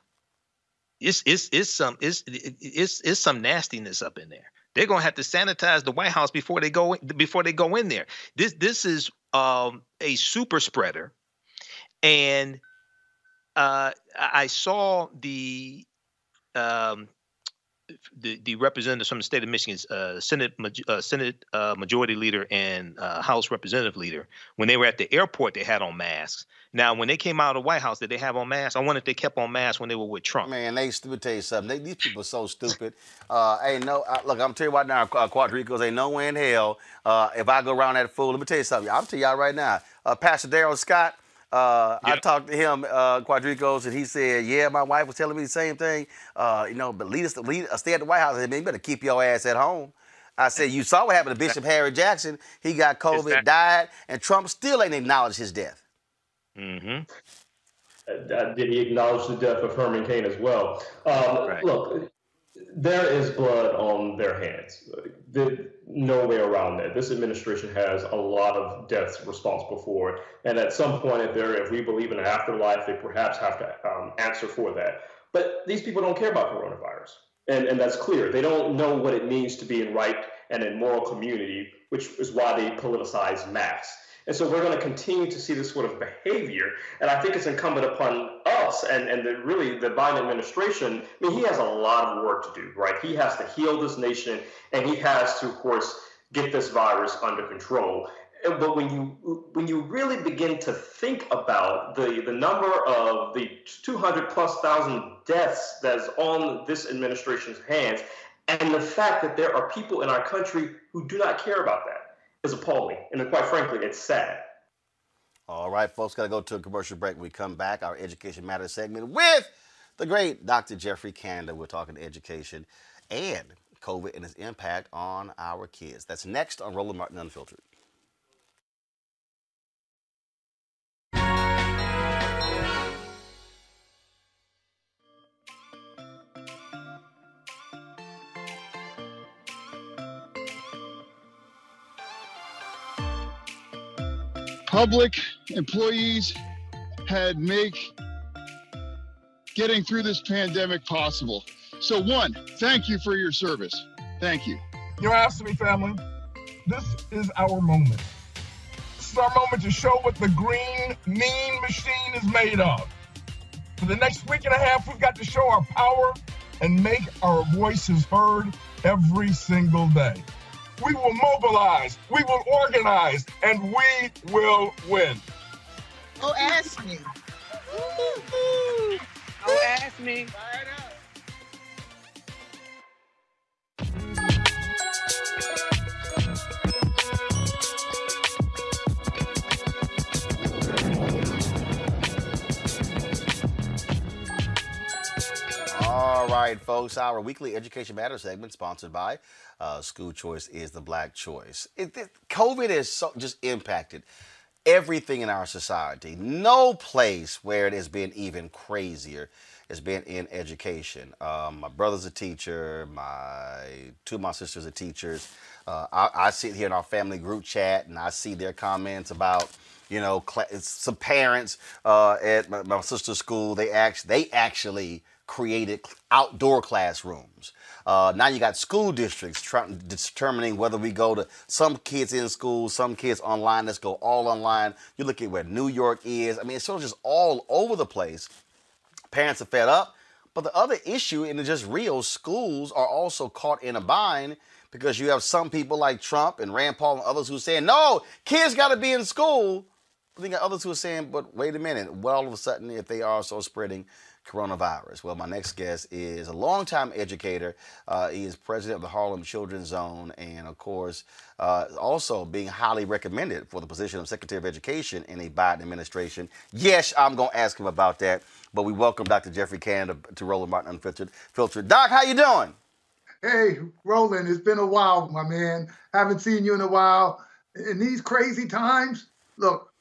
It's it's it's some it's it's it's some nastiness up in there. They're going to have to sanitize the White House before they go before they go in there. This this is um, a super spreader, and uh, I saw the um, the, the representatives from the state of Michigan's uh, Senate uh, Senate uh, Majority Leader and uh, House Representative Leader when they were at the airport they had on masks. Now when they came out of the White House, did they have on masks? I wonder if they kept on masks when they were with Trump. Man, they let me tell you something. They, these people are so stupid. Uh, ain't no uh, look. I'm telling you right now, uh, Quardricos ain't no way in hell. Uh, if I go around that fool, let me tell you something. I'm telling y'all right now. Pastor Darrell Scott. Uh, yep. I talked to him, uh, Quardricos, and he said, "Yeah, my wife was telling me the same thing. Uh, you know, but lead us, to lead, uh, stay at the White House. I said, man, you better keep your ass at home." I said, "You saw what happened to Bishop Harry Jackson. He got COVID, that- died, and Trump still ain't acknowledged his death." Mm-hmm. Uh, did he acknowledge the death of Herman Cain as well? Um, right. Look, there is blood on their hands. The, no way around that. This administration has a lot of deaths responsible for it, and at some point, if if we believe in an afterlife, they perhaps have to um, answer for that. But these people don't care about coronavirus, and and that's clear. They don't know what it means to be in right and in moral community, which is why they politicize masks. And so we're going to continue to see this sort of behavior. And I think it's incumbent upon us and, and the, really the Biden administration. I mean, he has a lot of work to do, right? He has to heal this nation and he has to, of course, get this virus under control. But when you when you really begin to think about the, the number of the 200 plus thousand deaths that's on this administration's hands, and the fact that there are people in our country who do not care about that, is appalling. And quite frankly, it's sad. All right, folks, got to go to a commercial break. When we come back, our Education Matters segment with the great Dr. Geoffrey Canada. We're talking education and COVID and its impact on our kids. That's next on Roland Martin Unfiltered. Public employees had make getting through this pandemic possible. So, one, thank you for your service. Thank you. Your AFSCME family, this is our moment. This is our moment to show what the green mean machine is made of. For the next week and a half, we've got to show our power and make our voices heard every single day. We will mobilize, we will organize, and we will win. Oh, ask me. Oh, ask me. Right. folks, our weekly Education Matters segment sponsored by uh, School Choice is the Black Choice. It, it, COVID has so, just impacted everything in our society. No place where it has been even crazier has been in education. Um, my brother's a teacher. My two of my sisters are teachers. Uh, I, I sit here in our family group chat and I see their comments about you know, some parents uh, at my, my, sister's school, they actually they actually created outdoor classrooms. Uh, now you got school districts determining whether we go to some kids in school, some kids online. Let's go all online. You look at where New York is. I mean, it's sort of just all over the place. Parents are fed up. But the other issue, and it's just real, schools are also caught in a bind because you have some people like Trump and Rand Paul and others who are saying, no, kids got to be in school. But then got others who are saying, but wait a minute, what all of a sudden if they are so spreading coronavirus? Well, my next guest is a longtime educator. Uh, he is president of the Harlem Children's Zone, and of course, uh, also being highly recommended for the position of Secretary of Education in a Biden administration. Yes, I'm going to ask him about that. But we welcome Dr. Geoffrey Canada to, to Roland Martin Unfiltered. Filtered. Doc, how you doing? Hey, Roland, it's been a while, my man. Haven't seen you in a while. In these crazy times, look,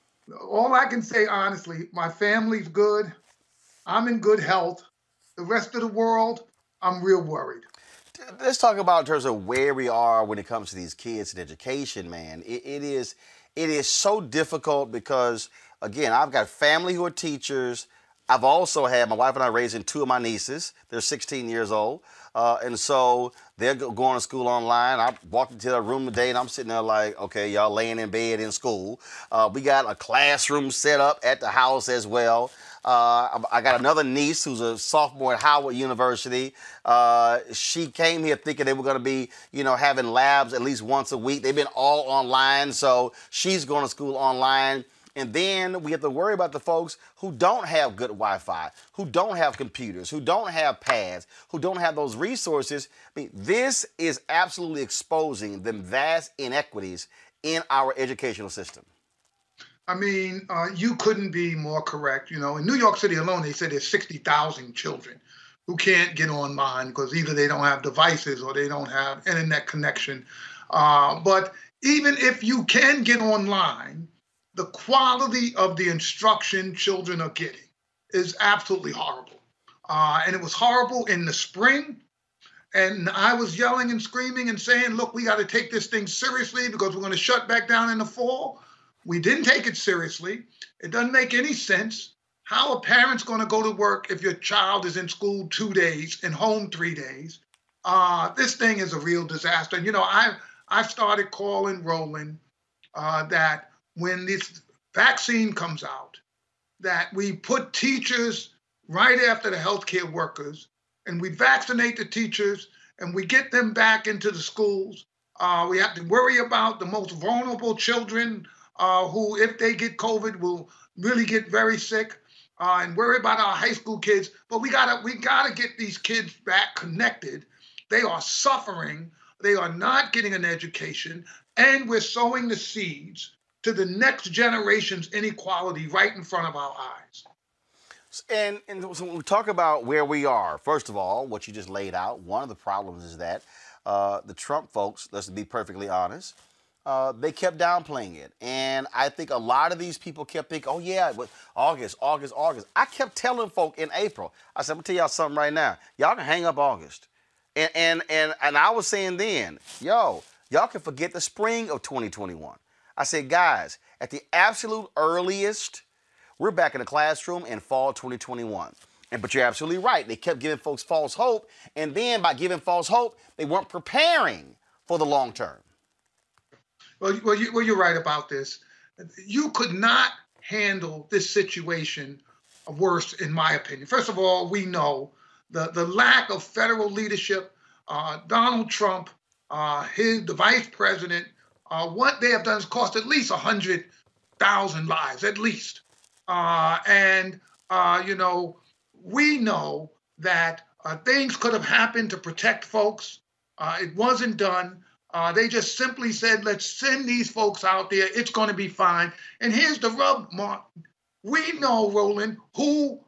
all I can say honestly, my family's good. I'm in good health. The rest of the world, I'm real worried. Let's talk about in terms of where we are when it comes to these kids and education, man. it, it is it is so difficult because again, I've got family who are teachers. I've also had my wife and I raising two of my nieces. They're 16 years old. Uh, and so they're going to school online. I walked into their room today and I'm sitting there like, okay, y'all laying in bed in school. Uh, we got a classroom set up at the house as well. Uh, I got another niece who's a sophomore at Howard University. Uh, she came here thinking they were going to be, you know, having labs at least once a week. They've been all online, so she's going to school online. And then we have to worry about the folks who don't have good Wi Fi, who don't have computers, who don't have pads, who don't have those resources. I mean, this is absolutely exposing the vast inequities in our educational system. I mean, uh, you couldn't be more correct. You know, in New York City alone, they said there's 60,000 children who can't get online because either they don't have devices or they don't have internet connection. Uh, but even if you can get online, the quality of the instruction children are getting is absolutely horrible. Uh, and it was horrible in the spring. And I was yelling and screaming and saying, look, we got to take this thing seriously because we're going to shut back down in the fall. We didn't take it seriously. It doesn't make any sense. How a parent's going to go to work if your child is in school two days and home three days? Uh, this thing is a real disaster. And you know, I I started calling Roland uh, that when this vaccine comes out, that we put teachers right after the healthcare workers, and we vaccinate the teachers, and we get them back into the schools. Uh, we have to worry about the most vulnerable children uh, who, if they get COVID, will really get very sick. Uh, and worry about our high school kids, but we gotta we gotta get these kids back connected. They are suffering. They are not getting an education, and we're sowing the seeds to the next generation's inequality right in front of our eyes. And, and so when we talk about where we are, first of all, what you just laid out, one of the problems is that uh, the Trump folks, let's be perfectly honest, uh, they kept downplaying it. And I think a lot of these people kept thinking, oh, yeah, but August, August, August. I kept telling folk in April, I said, I'm going to tell y'all something right now. Y'all can hang up August. And, and, and, and I was saying then, yo, y'all can forget the spring of 2021. I said, guys, at the absolute earliest, we're back in the classroom in fall 2021. And but you're absolutely right. They kept giving folks false hope, and then by giving false hope, they weren't preparing for the long term. Well, well, you, well, you're right about this. You could not handle this situation worse, in my opinion. First of all, we know the the lack of federal leadership. Uh, Donald Trump, uh, his the vice president, uh, what they have done has cost at least 100,000 lives, at least. Uh, and, uh, you know, we know that uh, things could have happened to protect folks. It wasn't done. Uh, they just simply said, let's send these folks out there. It's going to be fine. And here's the rub, Mark. We know, Roland, who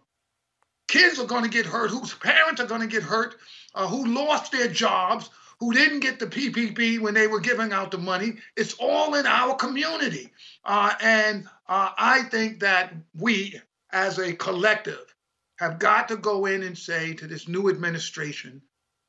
kids are going to get hurt, whose parents are going to get hurt, uh, who lost their jobs, who didn't get the PPP when they were giving out the money. It's all in our community. Uh, and uh, I think that we, as a collective, have got to go in and say to this new administration,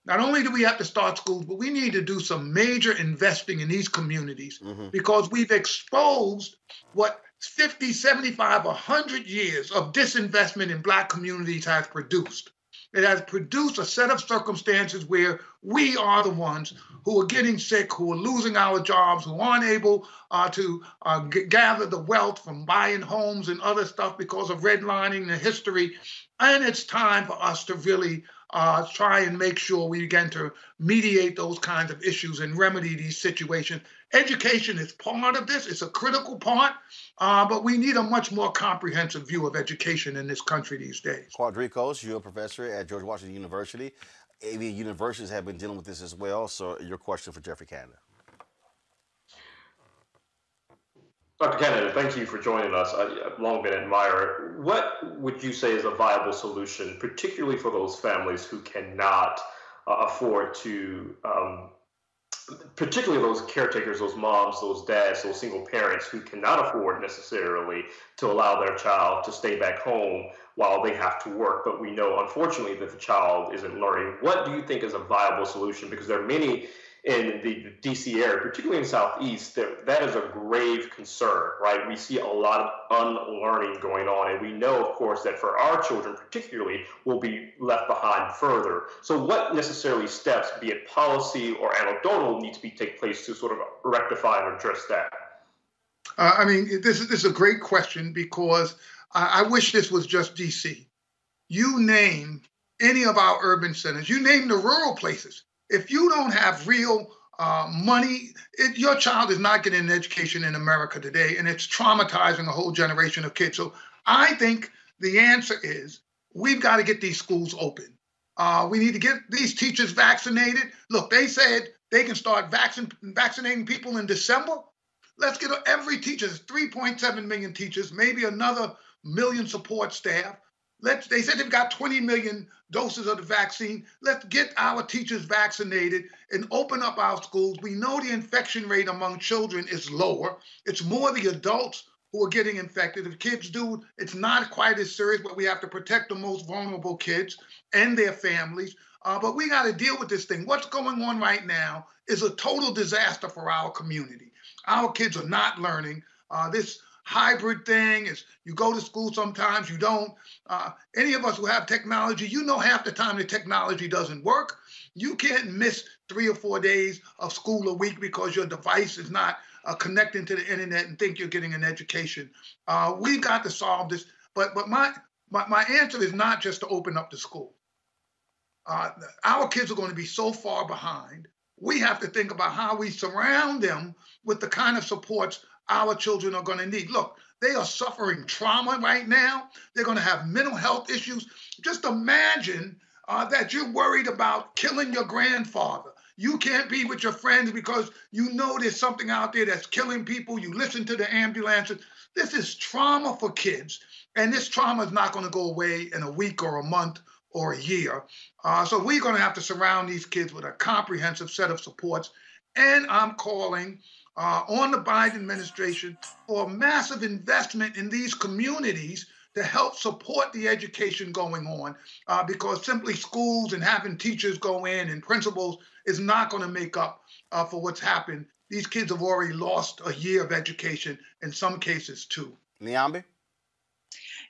not only do we have to start schools, but we need to do some major investing in these communities mm-hmm. because we've exposed what 50, 75, 100 years of disinvestment in Black communities has produced. It has produced a set of circumstances where we are the ones who are getting sick, who are losing our jobs, who aren't able uh, to uh, g- gather the wealth from buying homes and other stuff because of redlining and history. And it's time for us to really uh, try and make sure we begin to mediate those kinds of issues and remedy these situations. Education is part of this, it's a critical part, uh, but we need a much more comprehensive view of education in this country these days. Quardricos, you're a professor at George Washington University. AV universities have been dealing with this as well. So, your question for Geoffrey Canada. Dr. Canada, thank you for joining us. I've long been an admirer. What would you say is a viable solution, particularly for those families who cannot uh, afford to, um, particularly those caretakers, those moms, those dads, those single parents who cannot afford necessarily to allow their child to stay back home while they have to work, but we know unfortunately that the child isn't learning. What do you think is a viable solution? Because there are many in the DC area, particularly in Southeast, that, that is a grave concern, right? We see a lot of unlearning going on, and we know, of course, that for our children particularly, we'll be left behind further. So, what necessarily steps, be it policy or anecdotal, need to be take place to sort of rectify and address that? Uh, I mean, this is, this is a great question because I, I wish this was just DC. You name any of our urban centers, you name the rural places if you don't have real uh, money, it, your child is not getting an education in America today, and it's traumatizing a whole generation of kids. So I think the answer is we've got to get these schools open. Uh, we need to get these teachers vaccinated. Look, they said they can start vaccin- vaccinating people in December. Let's get every teacher, 3.7 million teachers, maybe another million support staff. Let's, they said they've got 20 million doses of the vaccine. Let's get our teachers vaccinated and open up our schools. We know the infection rate among children is lower. It's more the adults who are getting infected. If kids do, it's not quite as serious, but we have to protect the most vulnerable kids and their families. Uh, but we got to deal with this thing. What's going on right now is a total disaster for our community. Our kids are not learning. Uh, this hybrid thing. Is you go to school sometimes you don't. Uh, any of us who have technology you know half the time the technology doesn't work. You can't miss three or four days of school a week because your device is not uh, connecting to the internet and think you're getting an education. Uh, we've got to solve this but but my, my my answer is not just to open up the school. Uh, our kids are going to be so far behind. We have to think about how we surround them with the kind of supports our children are going to need. Look, they are suffering trauma right now. They're going to have mental health issues. Just imagine uh, that you're worried about killing your grandfather. You can't be with your friends because you know there's something out there that's killing people. You listen to the ambulances. This is trauma for kids. And this trauma is not going to go away in a week or a month or a year. Uh, so we're going to have to surround these kids with a comprehensive set of supports. And I'm calling uh, on the Biden administration for massive investment in these communities to help support the education going on uh, because simply schools and having teachers go in and principals is not going to make up uh, for what's happened. These kids have already lost a year of education, in some cases, too. Niambi?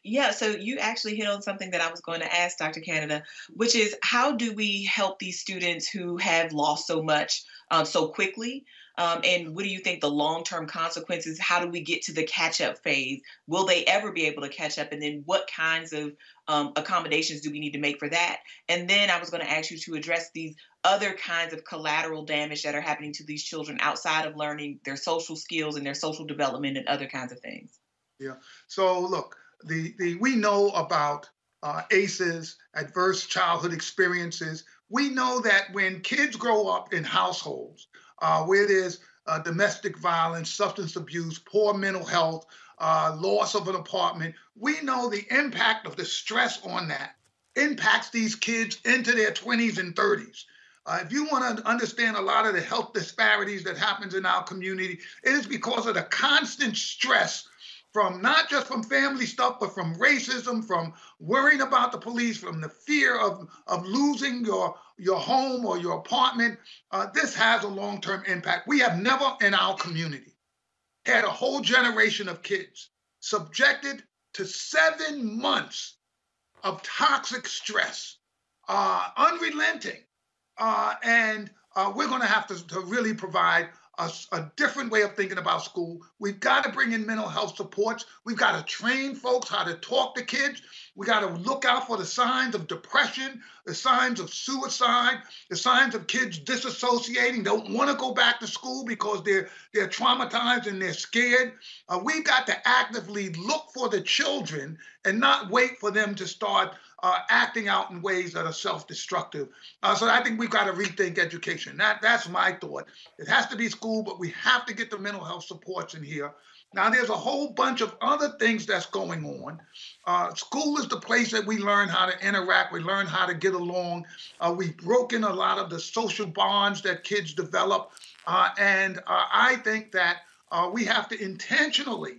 Yeah, so you actually hit on something that I was going to ask Dr. Canada, which is how do we help these students who have lost so much um, so quickly? Um, and what do you think the long term consequences? How do we get to the catch up phase? Will they ever be able to catch up? And then what kinds of um, accommodations do we need to make for that? And then I was going to ask you to address these other kinds of collateral damage that are happening to these children outside of learning their social skills and their social development and other kinds of things. Yeah. So look, the, the we know about uh, ACEs, adverse childhood experiences. We know that when kids grow up in households uh, where there's uh, domestic violence, substance abuse, poor mental health, uh, loss of an apartment, we know the impact of the stress on that impacts these kids into their 20s and 30s. Uh, if you want to understand a lot of the health disparities that happens in our community, it is because of the constant stress from not just from family stuff, but from racism, from worrying about the police, from the fear of, of losing your, your home or your apartment. Uh, this has a long term impact. We have never in our community had a whole generation of kids subjected to seven months of toxic stress, uh, unrelenting. Uh, and uh, we're going to have to really provide a, a, different way of thinking about school. We've got to bring in mental health supports. We've got to train folks how to talk to kids. We got to look out for the signs of depression, the signs of suicide, the signs of kids disassociating, don't want to go back to school because they're they're traumatized and they're scared. Uh, we've got to actively look for the children and not wait for them to start uh, acting out in ways that are self-destructive. Uh, so I think we've got to rethink education. That that's my thought. It has to be school, but we have to get the mental health supports in here. Now, there's a whole bunch of other things that's going on. Uh, school is the place that we learn how to interact, we learn how to get along. Uh, we've broken a lot of the social bonds that kids develop. Uh, and I think that we have to intentionally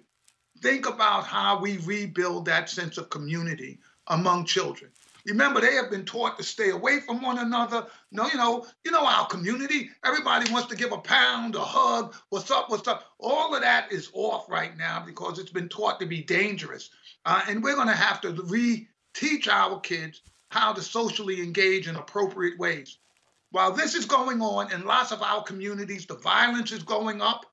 think about how we rebuild that sense of community among children. Remember, they have been taught to stay away from one another. No, you know, you know our community. Everybody wants to give a pound, a hug. What's up? What's up? All of that is off right now because it's been taught to be dangerous, uh, and we're going to have to re-teach our kids how to socially engage in appropriate ways. While this is going on in lots of our communities, the violence is going up.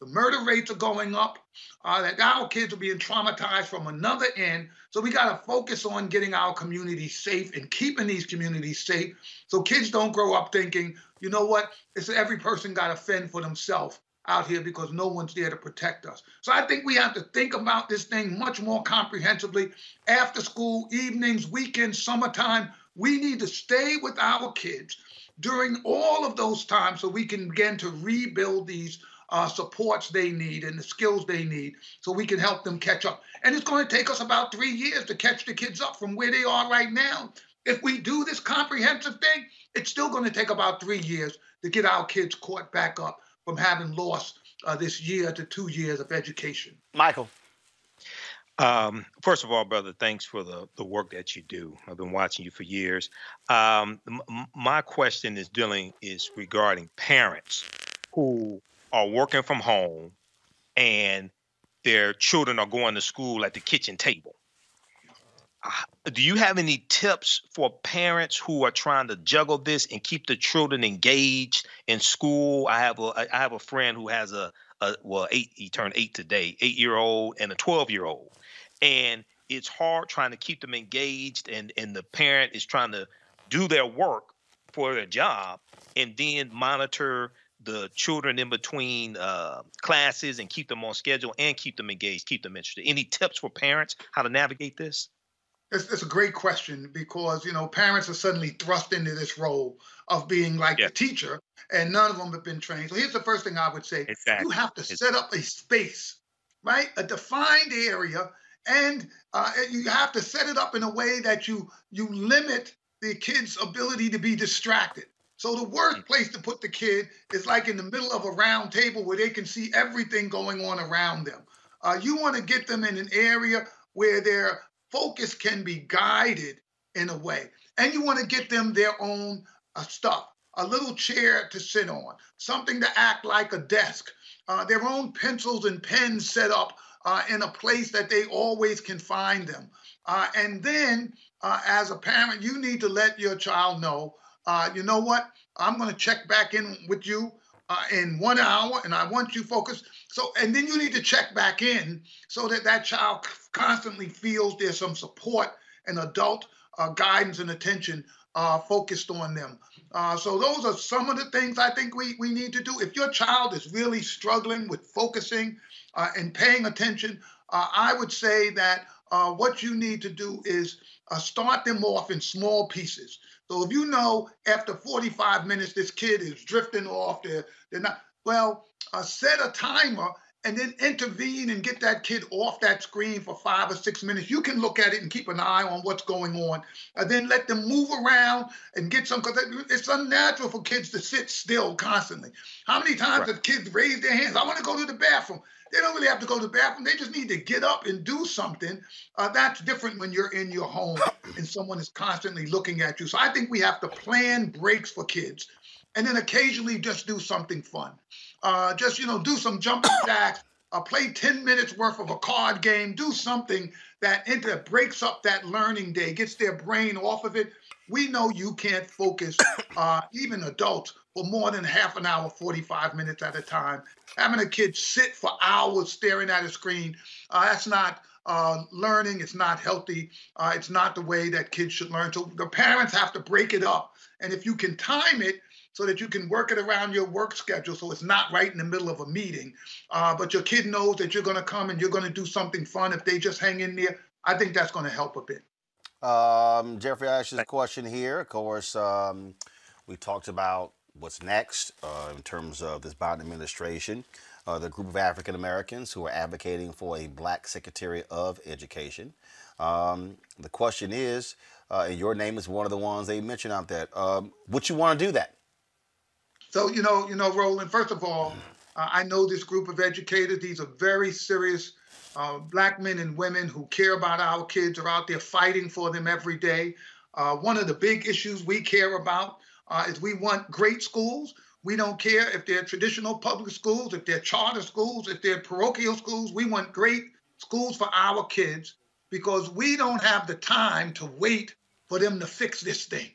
The murder rates are going up. Uh, that our kids are being traumatized from another end. So we got to focus on getting our communities safe and keeping these communities safe, so kids don't grow up thinking, you know what, it's every person got to fend for themselves out here because no one's there to protect us. So I think we have to think about this thing much more comprehensively. After school, evenings, weekends, summertime, we need to stay with our kids during all of those times so we can begin to rebuild these uh, supports they need and the skills they need so we can help them catch up. And it's going to take us about three years to catch the kids up from where they are right now. If we do this comprehensive thing, it's still going to take about three years to get our kids caught back up from having lost uh, this year to two years of education. Michael. Um, first of all, brother, thanks for the, the work that you do. I've been watching you for years. Um, m- my question is dealing is regarding parents who are working from home and their children are going to school at the kitchen table. Uh, do you have any tips for parents who are trying to juggle this and keep the children engaged in school? I have a I have a friend who has a, a well eight he turned eight today, eight year old and a twelve year old, and it's hard trying to keep them engaged and and the parent is trying to do their work for their job and then monitor the children in between uh, classes and keep them on schedule and keep them engaged, keep them interested? Any tips for parents how to navigate this? It's, it's a great question because you know parents are suddenly thrust into this role of being like yeah. the teacher, and none of them have been trained. So here's the first thing I would say: exactly. you have to exactly. set up a space, right, a defined area, and uh, you have to set it up in a way that you you limit the kid's ability to be distracted. So the worst place to put the kid is like in the middle of a round table where they can see everything going on around them. Uh, you want to get them in an area where their focus can be guided in a way, and you want to get them their own uh, stuff. A little chair to sit on, something to act like a desk, uh, their own pencils and pens set up uh, in a place that they always can find them. Uh, and then, uh, as a parent, you need to let your child know uh, you know what? I'm going to check back in with you uh, in one hour, and I want you focused. So, and then you need to check back in so that that child constantly feels there's some support and adult uh, guidance and attention uh, focused on them. Uh, so those are some of the things I think we, we need to do. If your child is really struggling with focusing uh, and paying attention, I would say that what you need to do is start them off in small pieces. So if you know after 45 minutes this kid is drifting off, they're, they're not, well, uh, set a timer and then intervene and get that kid off that screen for five or six minutes. You can look at it and keep an eye on what's going on, and then let them move around and get some. Because it's unnatural for kids to sit still constantly. How many times right. have kids raised their hands? I want to go to the bathroom. They don't really have to go to the bathroom. They just need to get up and do something. Uh, that's different when you're in your home and someone is constantly looking at you. So I think we have to plan breaks for kids and then occasionally just do something fun. Uh, just, you know, do some jumping jacks, uh, play 10 minutes worth of a card game, do something that inter- breaks up that learning day, gets their brain off of it. We know you can't focus, uh, even adults, for more than half an hour, 45 minutes at a time. Having a kid sit for hours staring at a screen, uh, that's not uh, learning. It's not healthy. Uh, it's not the way that kids should learn. So the parents have to break it up. And if you can time it, so that you can work it around your work schedule so it's not right in the middle of a meeting. Uh, but your kid knows that you're going to come and you're going to do something fun. If they just hang in there, I think that's going to help a bit. Um, Geoffrey Ash's question here. Of course, um, we talked about what's next uh, in terms of this Biden administration. Uh, the group of African Americans who are advocating for a black Secretary of Education. Um, the question is, uh, and your name is one of the ones they mentioned out there. Um, would you want to do that? So, you know, you know, Roland, first of all, uh, I know this group of educators. These are very serious uh, black men and women who care about our kids, are out there fighting for them every day. Uh, one of the big issues we care about uh, is we want great schools. We don't care if they're traditional public schools, if they're charter schools, if they're parochial schools. We want great schools for our kids because we don't have the time to wait for them to fix this thing.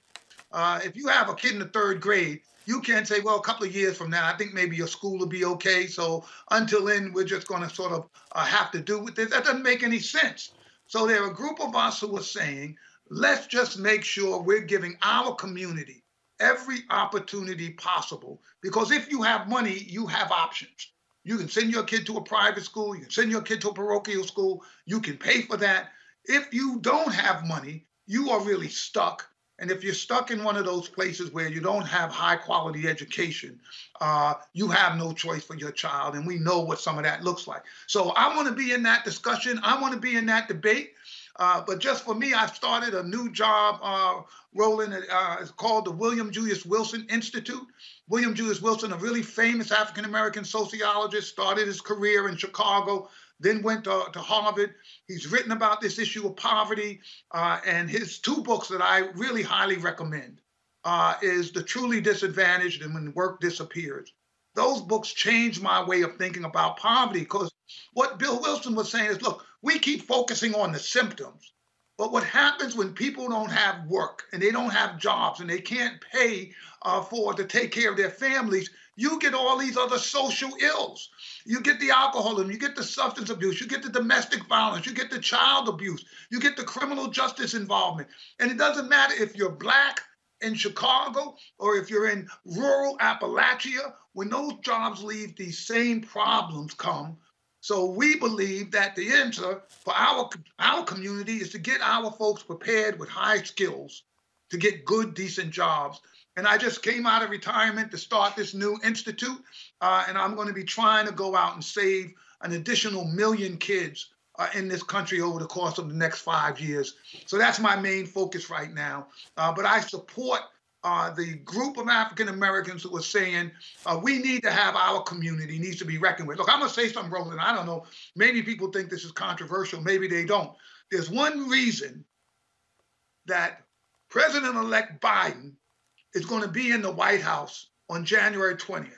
Uh, if you have a kid in the third grade you can't say, well, a couple of years from now, I think maybe your school will be okay. So until then, we're just going to sort of uh, have to do with this. That doesn't make any sense. So there are a group of us who are saying, let's just make sure we're giving our community every opportunity possible. Because if you have money, you have options. You can send your kid to a private school, you can send your kid to a parochial school, you can pay for that. If you don't have money, you are really stuck and if you're stuck in one of those places where you don't have high quality education, uh, you have no choice for your child. And we know what some of that looks like. So I want to be in that discussion. I want to be in that debate. Uh, but just for me, I've started a new job uh, Roland. Uh, it's called the William Julius Wilson Institute. William Julius Wilson, a really famous African American sociologist, started his career in Chicago, then went to, to Harvard. He's written about this issue of poverty, uh, and his two books that I really highly recommend uh, is The Truly Disadvantaged and When Work Disappears. Those books changed my way of thinking about poverty because what Bill Wilson was saying is, look, we keep focusing on the symptoms, but what happens when people don't have work and they don't have jobs and they can't pay uh, for to take care of their families, you get all these other social ills. You get the alcoholism, you get the substance abuse, you get the domestic violence, you get the child abuse, you get the criminal justice involvement. And it doesn't matter if you're black in Chicago or if you're in rural Appalachia, when those jobs leave, these same problems come. So we believe that the answer for our, our community is to get our folks prepared with high skills to get good, decent jobs and I just came out of retirement to start this new institute. Uh, and I'm going to be trying to go out and save an additional million kids uh, in this country over the course of the next five years. So that's my main focus right now. Uh, but I support uh, the group of African Americans who are saying uh, we need to have our community needs to be reckoned with. Look, I'm going to say something, Roland. I don't know. Maybe people think this is controversial. Maybe they don't. There's one reason that President elect Biden is going to be in the White House on January 20th.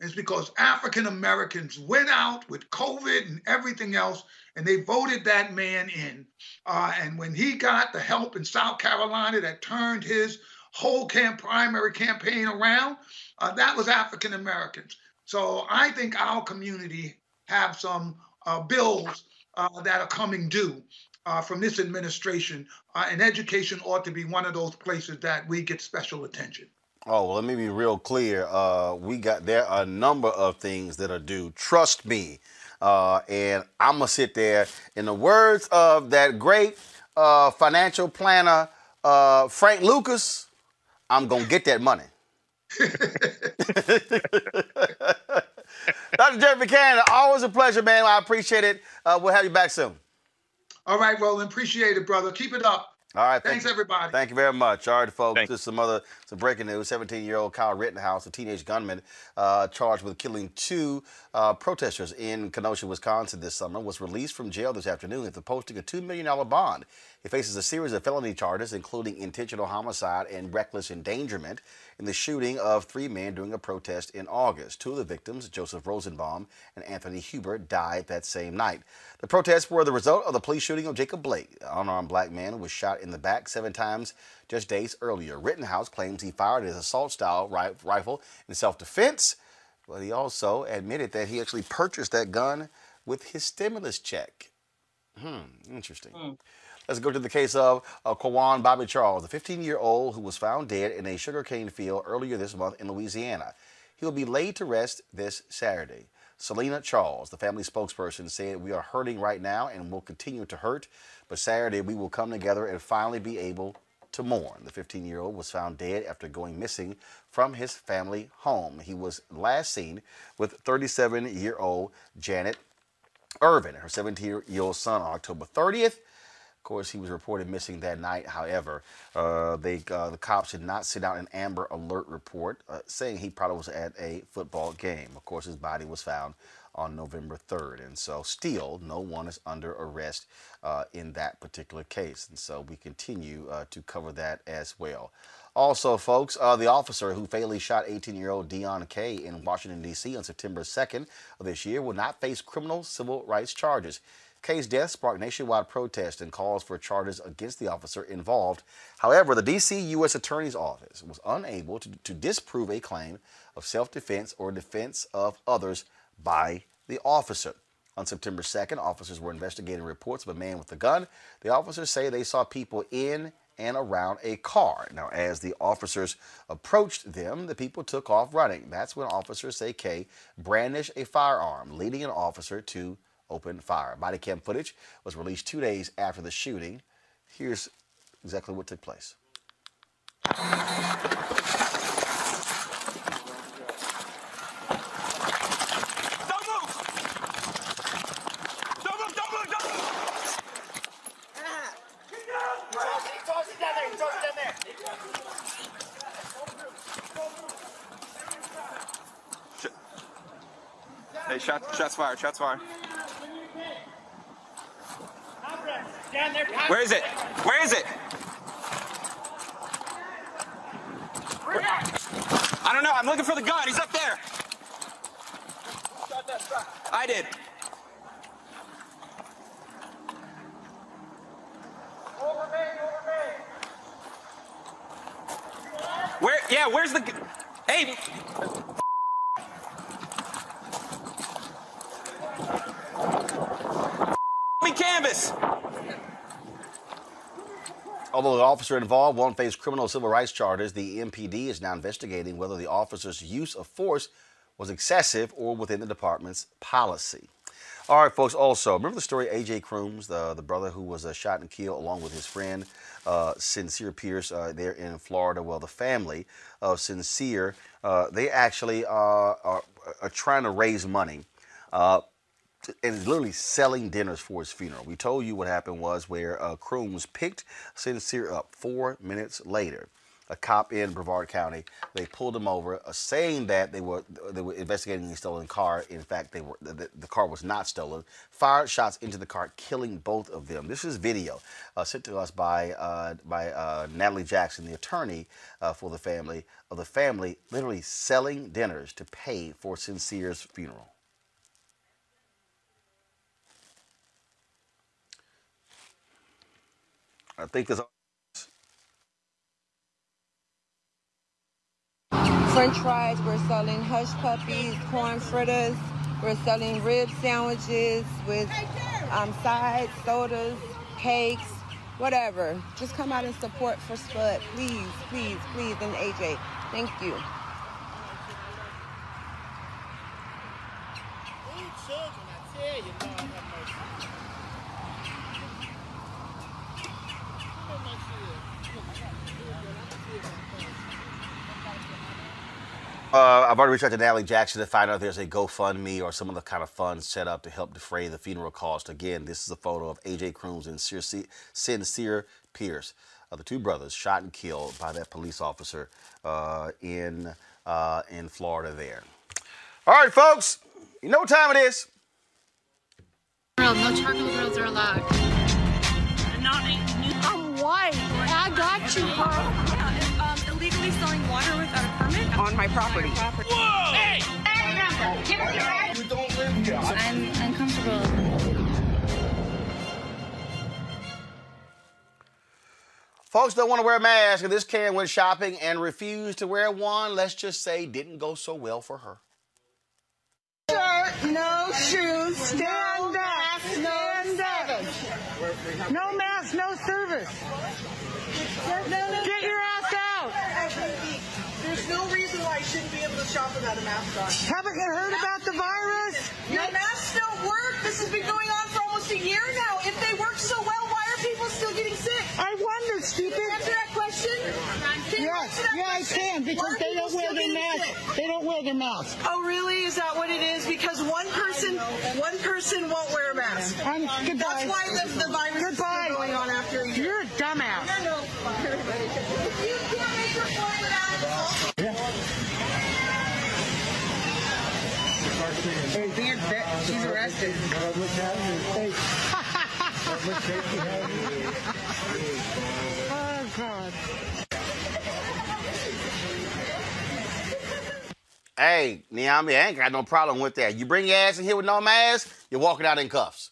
It's because African Americans went out with COVID and everything else, and they voted that man in. Uh, and when he got the help in South Carolina that turned his whole camp primary campaign around, uh, that was African Americans. So I think our community have some uh, bills uh, that are coming due uh, from this administration, uh, and education ought to be one of those places that we get special attention. Oh well, let me be real clear. Uh, we got there are a number of things that are due. Trust me, and I'm gonna sit there. In the words of that great financial planner Frank Lucas, I'm gonna get that money. Dr. Dr. Geoffrey Canada, always a pleasure, man. I appreciate it. Uh, we'll have you back soon. All right, Roland. Appreciate it, brother. Keep it up. All right. Thanks, thank, everybody. Thank you very much. All right, folks. Just some other some breaking news. 17-year-old Kyle Rittenhouse, a teenage gunman uh, charged with killing two uh, protesters in Kenosha, Wisconsin this summer, was released from jail this afternoon after posting a $2 million bond. He faces a series of felony charges, including intentional homicide and reckless endangerment in the shooting of three men during a protest in August. Two of the victims, Joseph Rosenbaum and Anthony Huber, died that same night. The protests were the result of the police shooting of Jacob Blake, an unarmed black man who was shot in the back seven times just days earlier. Rittenhouse claims he fired his assault style rifle in self defense, but he also admitted that he actually purchased that gun with his stimulus check. Hmm, interesting. Let's go to the case of uh, Quawan Bobby Charles, a 15 year old who was found dead in a sugarcane field earlier this month in Louisiana. He will be laid to rest this Saturday. Selena Charles, the family spokesperson, said, We are hurting right now and will continue to hurt, but Saturday we will come together and finally be able to mourn. The 15 year old was found dead after going missing from his family home. He was last seen with 37 year old Janet Irvin her 17 year old son on October 30th. Of course, he was reported missing that night. However, uh, they uh, the cops did not send out an Amber Alert report uh, saying he probably was at a football game. Of course, his body was found on November 3rd, and so still no one is under arrest uh, in that particular case. And so we continue uh, to cover that as well. Also, folks, uh, the officer who fatally shot 18-year-old Deon Kay in Washington, D.C. on September 2nd of this year will not face criminal civil rights charges. Kay's death sparked nationwide protest and calls for charges against the officer involved. However, the D.C. U.S. Attorney's Office was unable to, to disprove a claim of self defense or defense of others by the officer. On September 2nd, officers were investigating reports of a man with a gun. The officers say they saw people in and around a car. Now, as the officers approached them, the people took off running. That's when officers say Kay brandished a firearm, leading an officer to open fire. Body cam footage was released two days after the shooting. Here's exactly what took place. Hey, shot, shots fired, shots fired. Where is it? Where is it? I don't know. I'm looking for the gun. He's up there. I did. Where? Yeah. Where's the? gu- Hey. Me canvas. Although the officer involved won't face criminal civil rights charges, the MPD is now investigating whether the officer's use of force was excessive or within the department's policy. All right, folks. Also, remember the story AJ Crooms, the, the brother who was uh, shot and killed along with his friend uh, Sincere Pierce uh, there in Florida? Well, the family of Sincere, uh, they actually uh, are, are trying to raise money. And is literally selling dinners for his funeral. We told you what happened was where uh, was picked Sincere up four minutes later. A cop in Brevard County, they pulled him over, uh, saying that they were they were investigating a stolen car. In fact, they were the, the car was not stolen. Fired shots into the car, killing both of them. This is video uh, sent to us by uh, by uh, Natalie Jackson, the attorney uh, for the family of the family, literally selling dinners to pay for Sincere's funeral. I think there's French fries, we're selling hush puppies, corn fritters, we're selling rib sandwiches with um, sides, sodas, cakes, whatever. Just come out and support for Spud, please, please, please, and AJ. Thank you. Uh, I've already reached out to Natalie Jackson to find out if there's a GoFundMe or some other kind of fund set up to help defray the funeral cost. Again, this is a photo of AJ Crooms and Sincere Pierce, uh, the two brothers shot and killed by that police officer uh, in uh, in Florida. There. All right, folks, you know what time it is. No charcoal grills are allowed. I'm white. I got you, huh? Yeah, um, illegally selling water without a permit on my property. Whoa! Hey! We don't live here. I'm uncomfortable. Folks don't want to wear a mask, and this Karen went shopping and refused to wear one. Let's just say didn't go so well for her. Shirt, no shoes, stand up, stand up. No mask, no service. Get your ass out. There's no reason why you shouldn't be able to shop without a mask on. Haven't you heard about the virus? Your masks don't work. This has been going on for almost a year now. If they work so well, why are people still getting sick? I wonder, stupid. Can you answer that question? Can you Yes, that yeah, I can because they don't wear their getting mask. They don't wear their mask. Oh, really? Is that what it is? Because one person, one person won't wear a mask. I'm, goodbye. That's why the, the virus Goodbye. is still going on after a year. You're a dumbass. She's arrested. oh, God. Hey, Niambi, I ain't got no problem with that. You bring your ass in here with no mask, you're walking out in cuffs.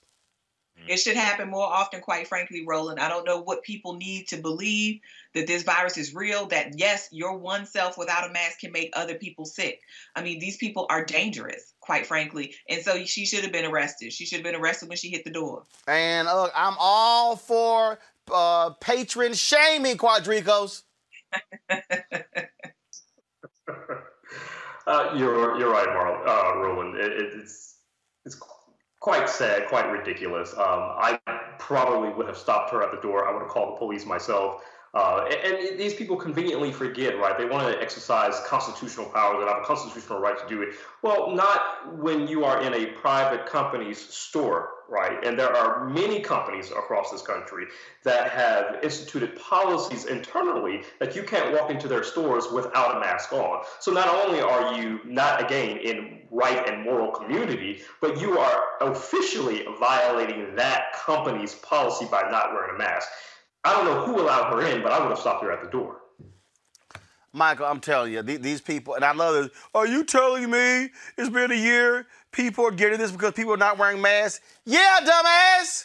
It should happen more often, quite frankly, Roland. I don't know what people need to believe that this virus is real, that yes, your one self without a mask can make other people sick. I mean, these people are dangerous, quite frankly. And so she should have been arrested. She should have been arrested when she hit the door. And look, I'm all for uh, patron shaming, Quardricos. Uh, you're you're right, Marl, uh, Roland. It, it, it's it's quite sad, quite ridiculous. Um, I probably would have stopped her at the door. I would have called the police myself. Uh, and, and these people conveniently forget, right? They want to exercise constitutional powers and have a constitutional right to do it. Well, not when you are in a private company's store, right? And there are many companies across this country that have instituted policies internally that you can't walk into their stores without a mask on. So not only are you not, again, in right and moral community, but you are officially violating that company's policy by not wearing a mask. I don't know who allowed her in, but I would have stopped her at the door. Michael, I'm telling you, these, these people, and I love this. Are you telling me it's been a year? People are getting this because people are not wearing masks? Yeah, dumbass.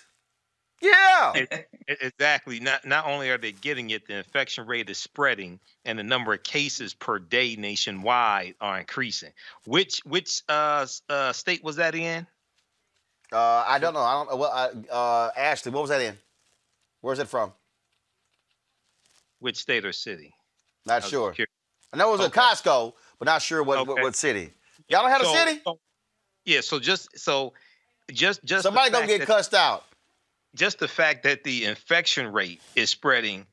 Yeah. Exactly. Not not only are they getting it, the infection rate is spreading, and the number of cases per day nationwide are increasing. Which which uh, uh, state was that in? Uh, I don't know. I don't know. Well, uh, uh, Ashley, what was that in? Where's it from? Which state or city? Not sure. curious. I know it was at Costco, but not sure what, what, Okay. what city. Y'all don't have a city? so- yeah. So just so just just Somebody gonna get that- cussed out. just the fact that the infection rate is spreading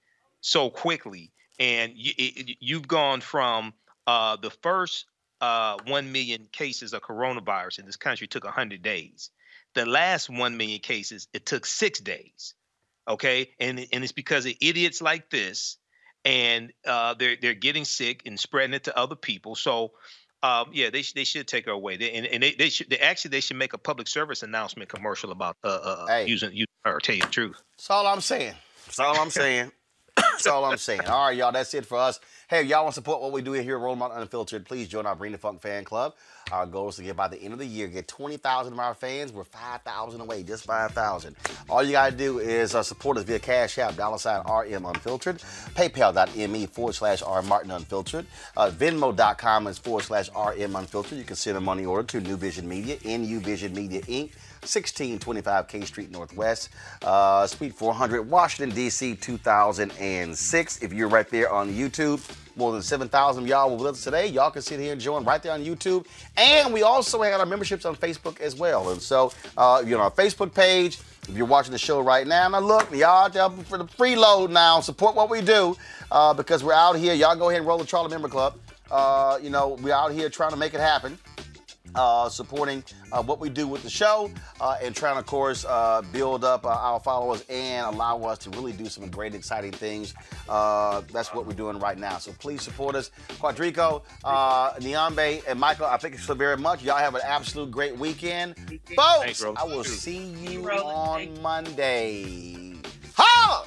so quickly, and you, it, you've gone from uh, the first uh, 1 million cases of coronavirus in this country took 100 days. The last 1 million cases, it took six days. Okay. And, and it's because of idiots like this, and uh, they're, they're getting sick and spreading it to other people. So, um, yeah, they, sh- they should take her away. They, and and they, they should they actually they should make a public service announcement commercial about uh, uh, Hey. using using her. Tell you the truth. That's all I'm saying. That's all I'm saying. That's all I'm saying. All right, y'all. That's it for us. Hey, y'all want to support what we do here at Roll Unfiltered, please join our Bring Funk fan club. Our goal is to get by the end of the year, get 20,000 of our fans. We're 5,000 away, just 5,000. All you got to do is uh, support us via Cash App, dollar sign RM Unfiltered, paypal.me forward slash R Martin Unfiltered, uh, venmo.com is forward slash RM Unfiltered. You can send a money order to New Vision Media, NU Vision Media Inc., 1625 K Street Northwest, uh, Suite 400, Washington, D.C., 2006. If you're right there on YouTube, more than 7,000 of y'all were with us today. Y'all can sit here and join right there on YouTube. And we also have our memberships on Facebook as well. And so, uh, you know, our Facebook page, if you're watching the show right now, now look, y'all for the freeload now. Support what we do uh, because we're out here. Y'all go ahead and roll the Charlie Member Club. Uh, you know, we're out here trying to make it happen uh, supporting uh, what we do with the show uh, and trying, of course, uh, build up uh, our followers and allow us to really do some great, exciting things. Uh, that's what we're doing right now. So please support us. Quardrico, uh, Niambi, and Michael, I thank you so very much. Y'all have an absolute great weekend. Folks, I will see you on Monday. Holla!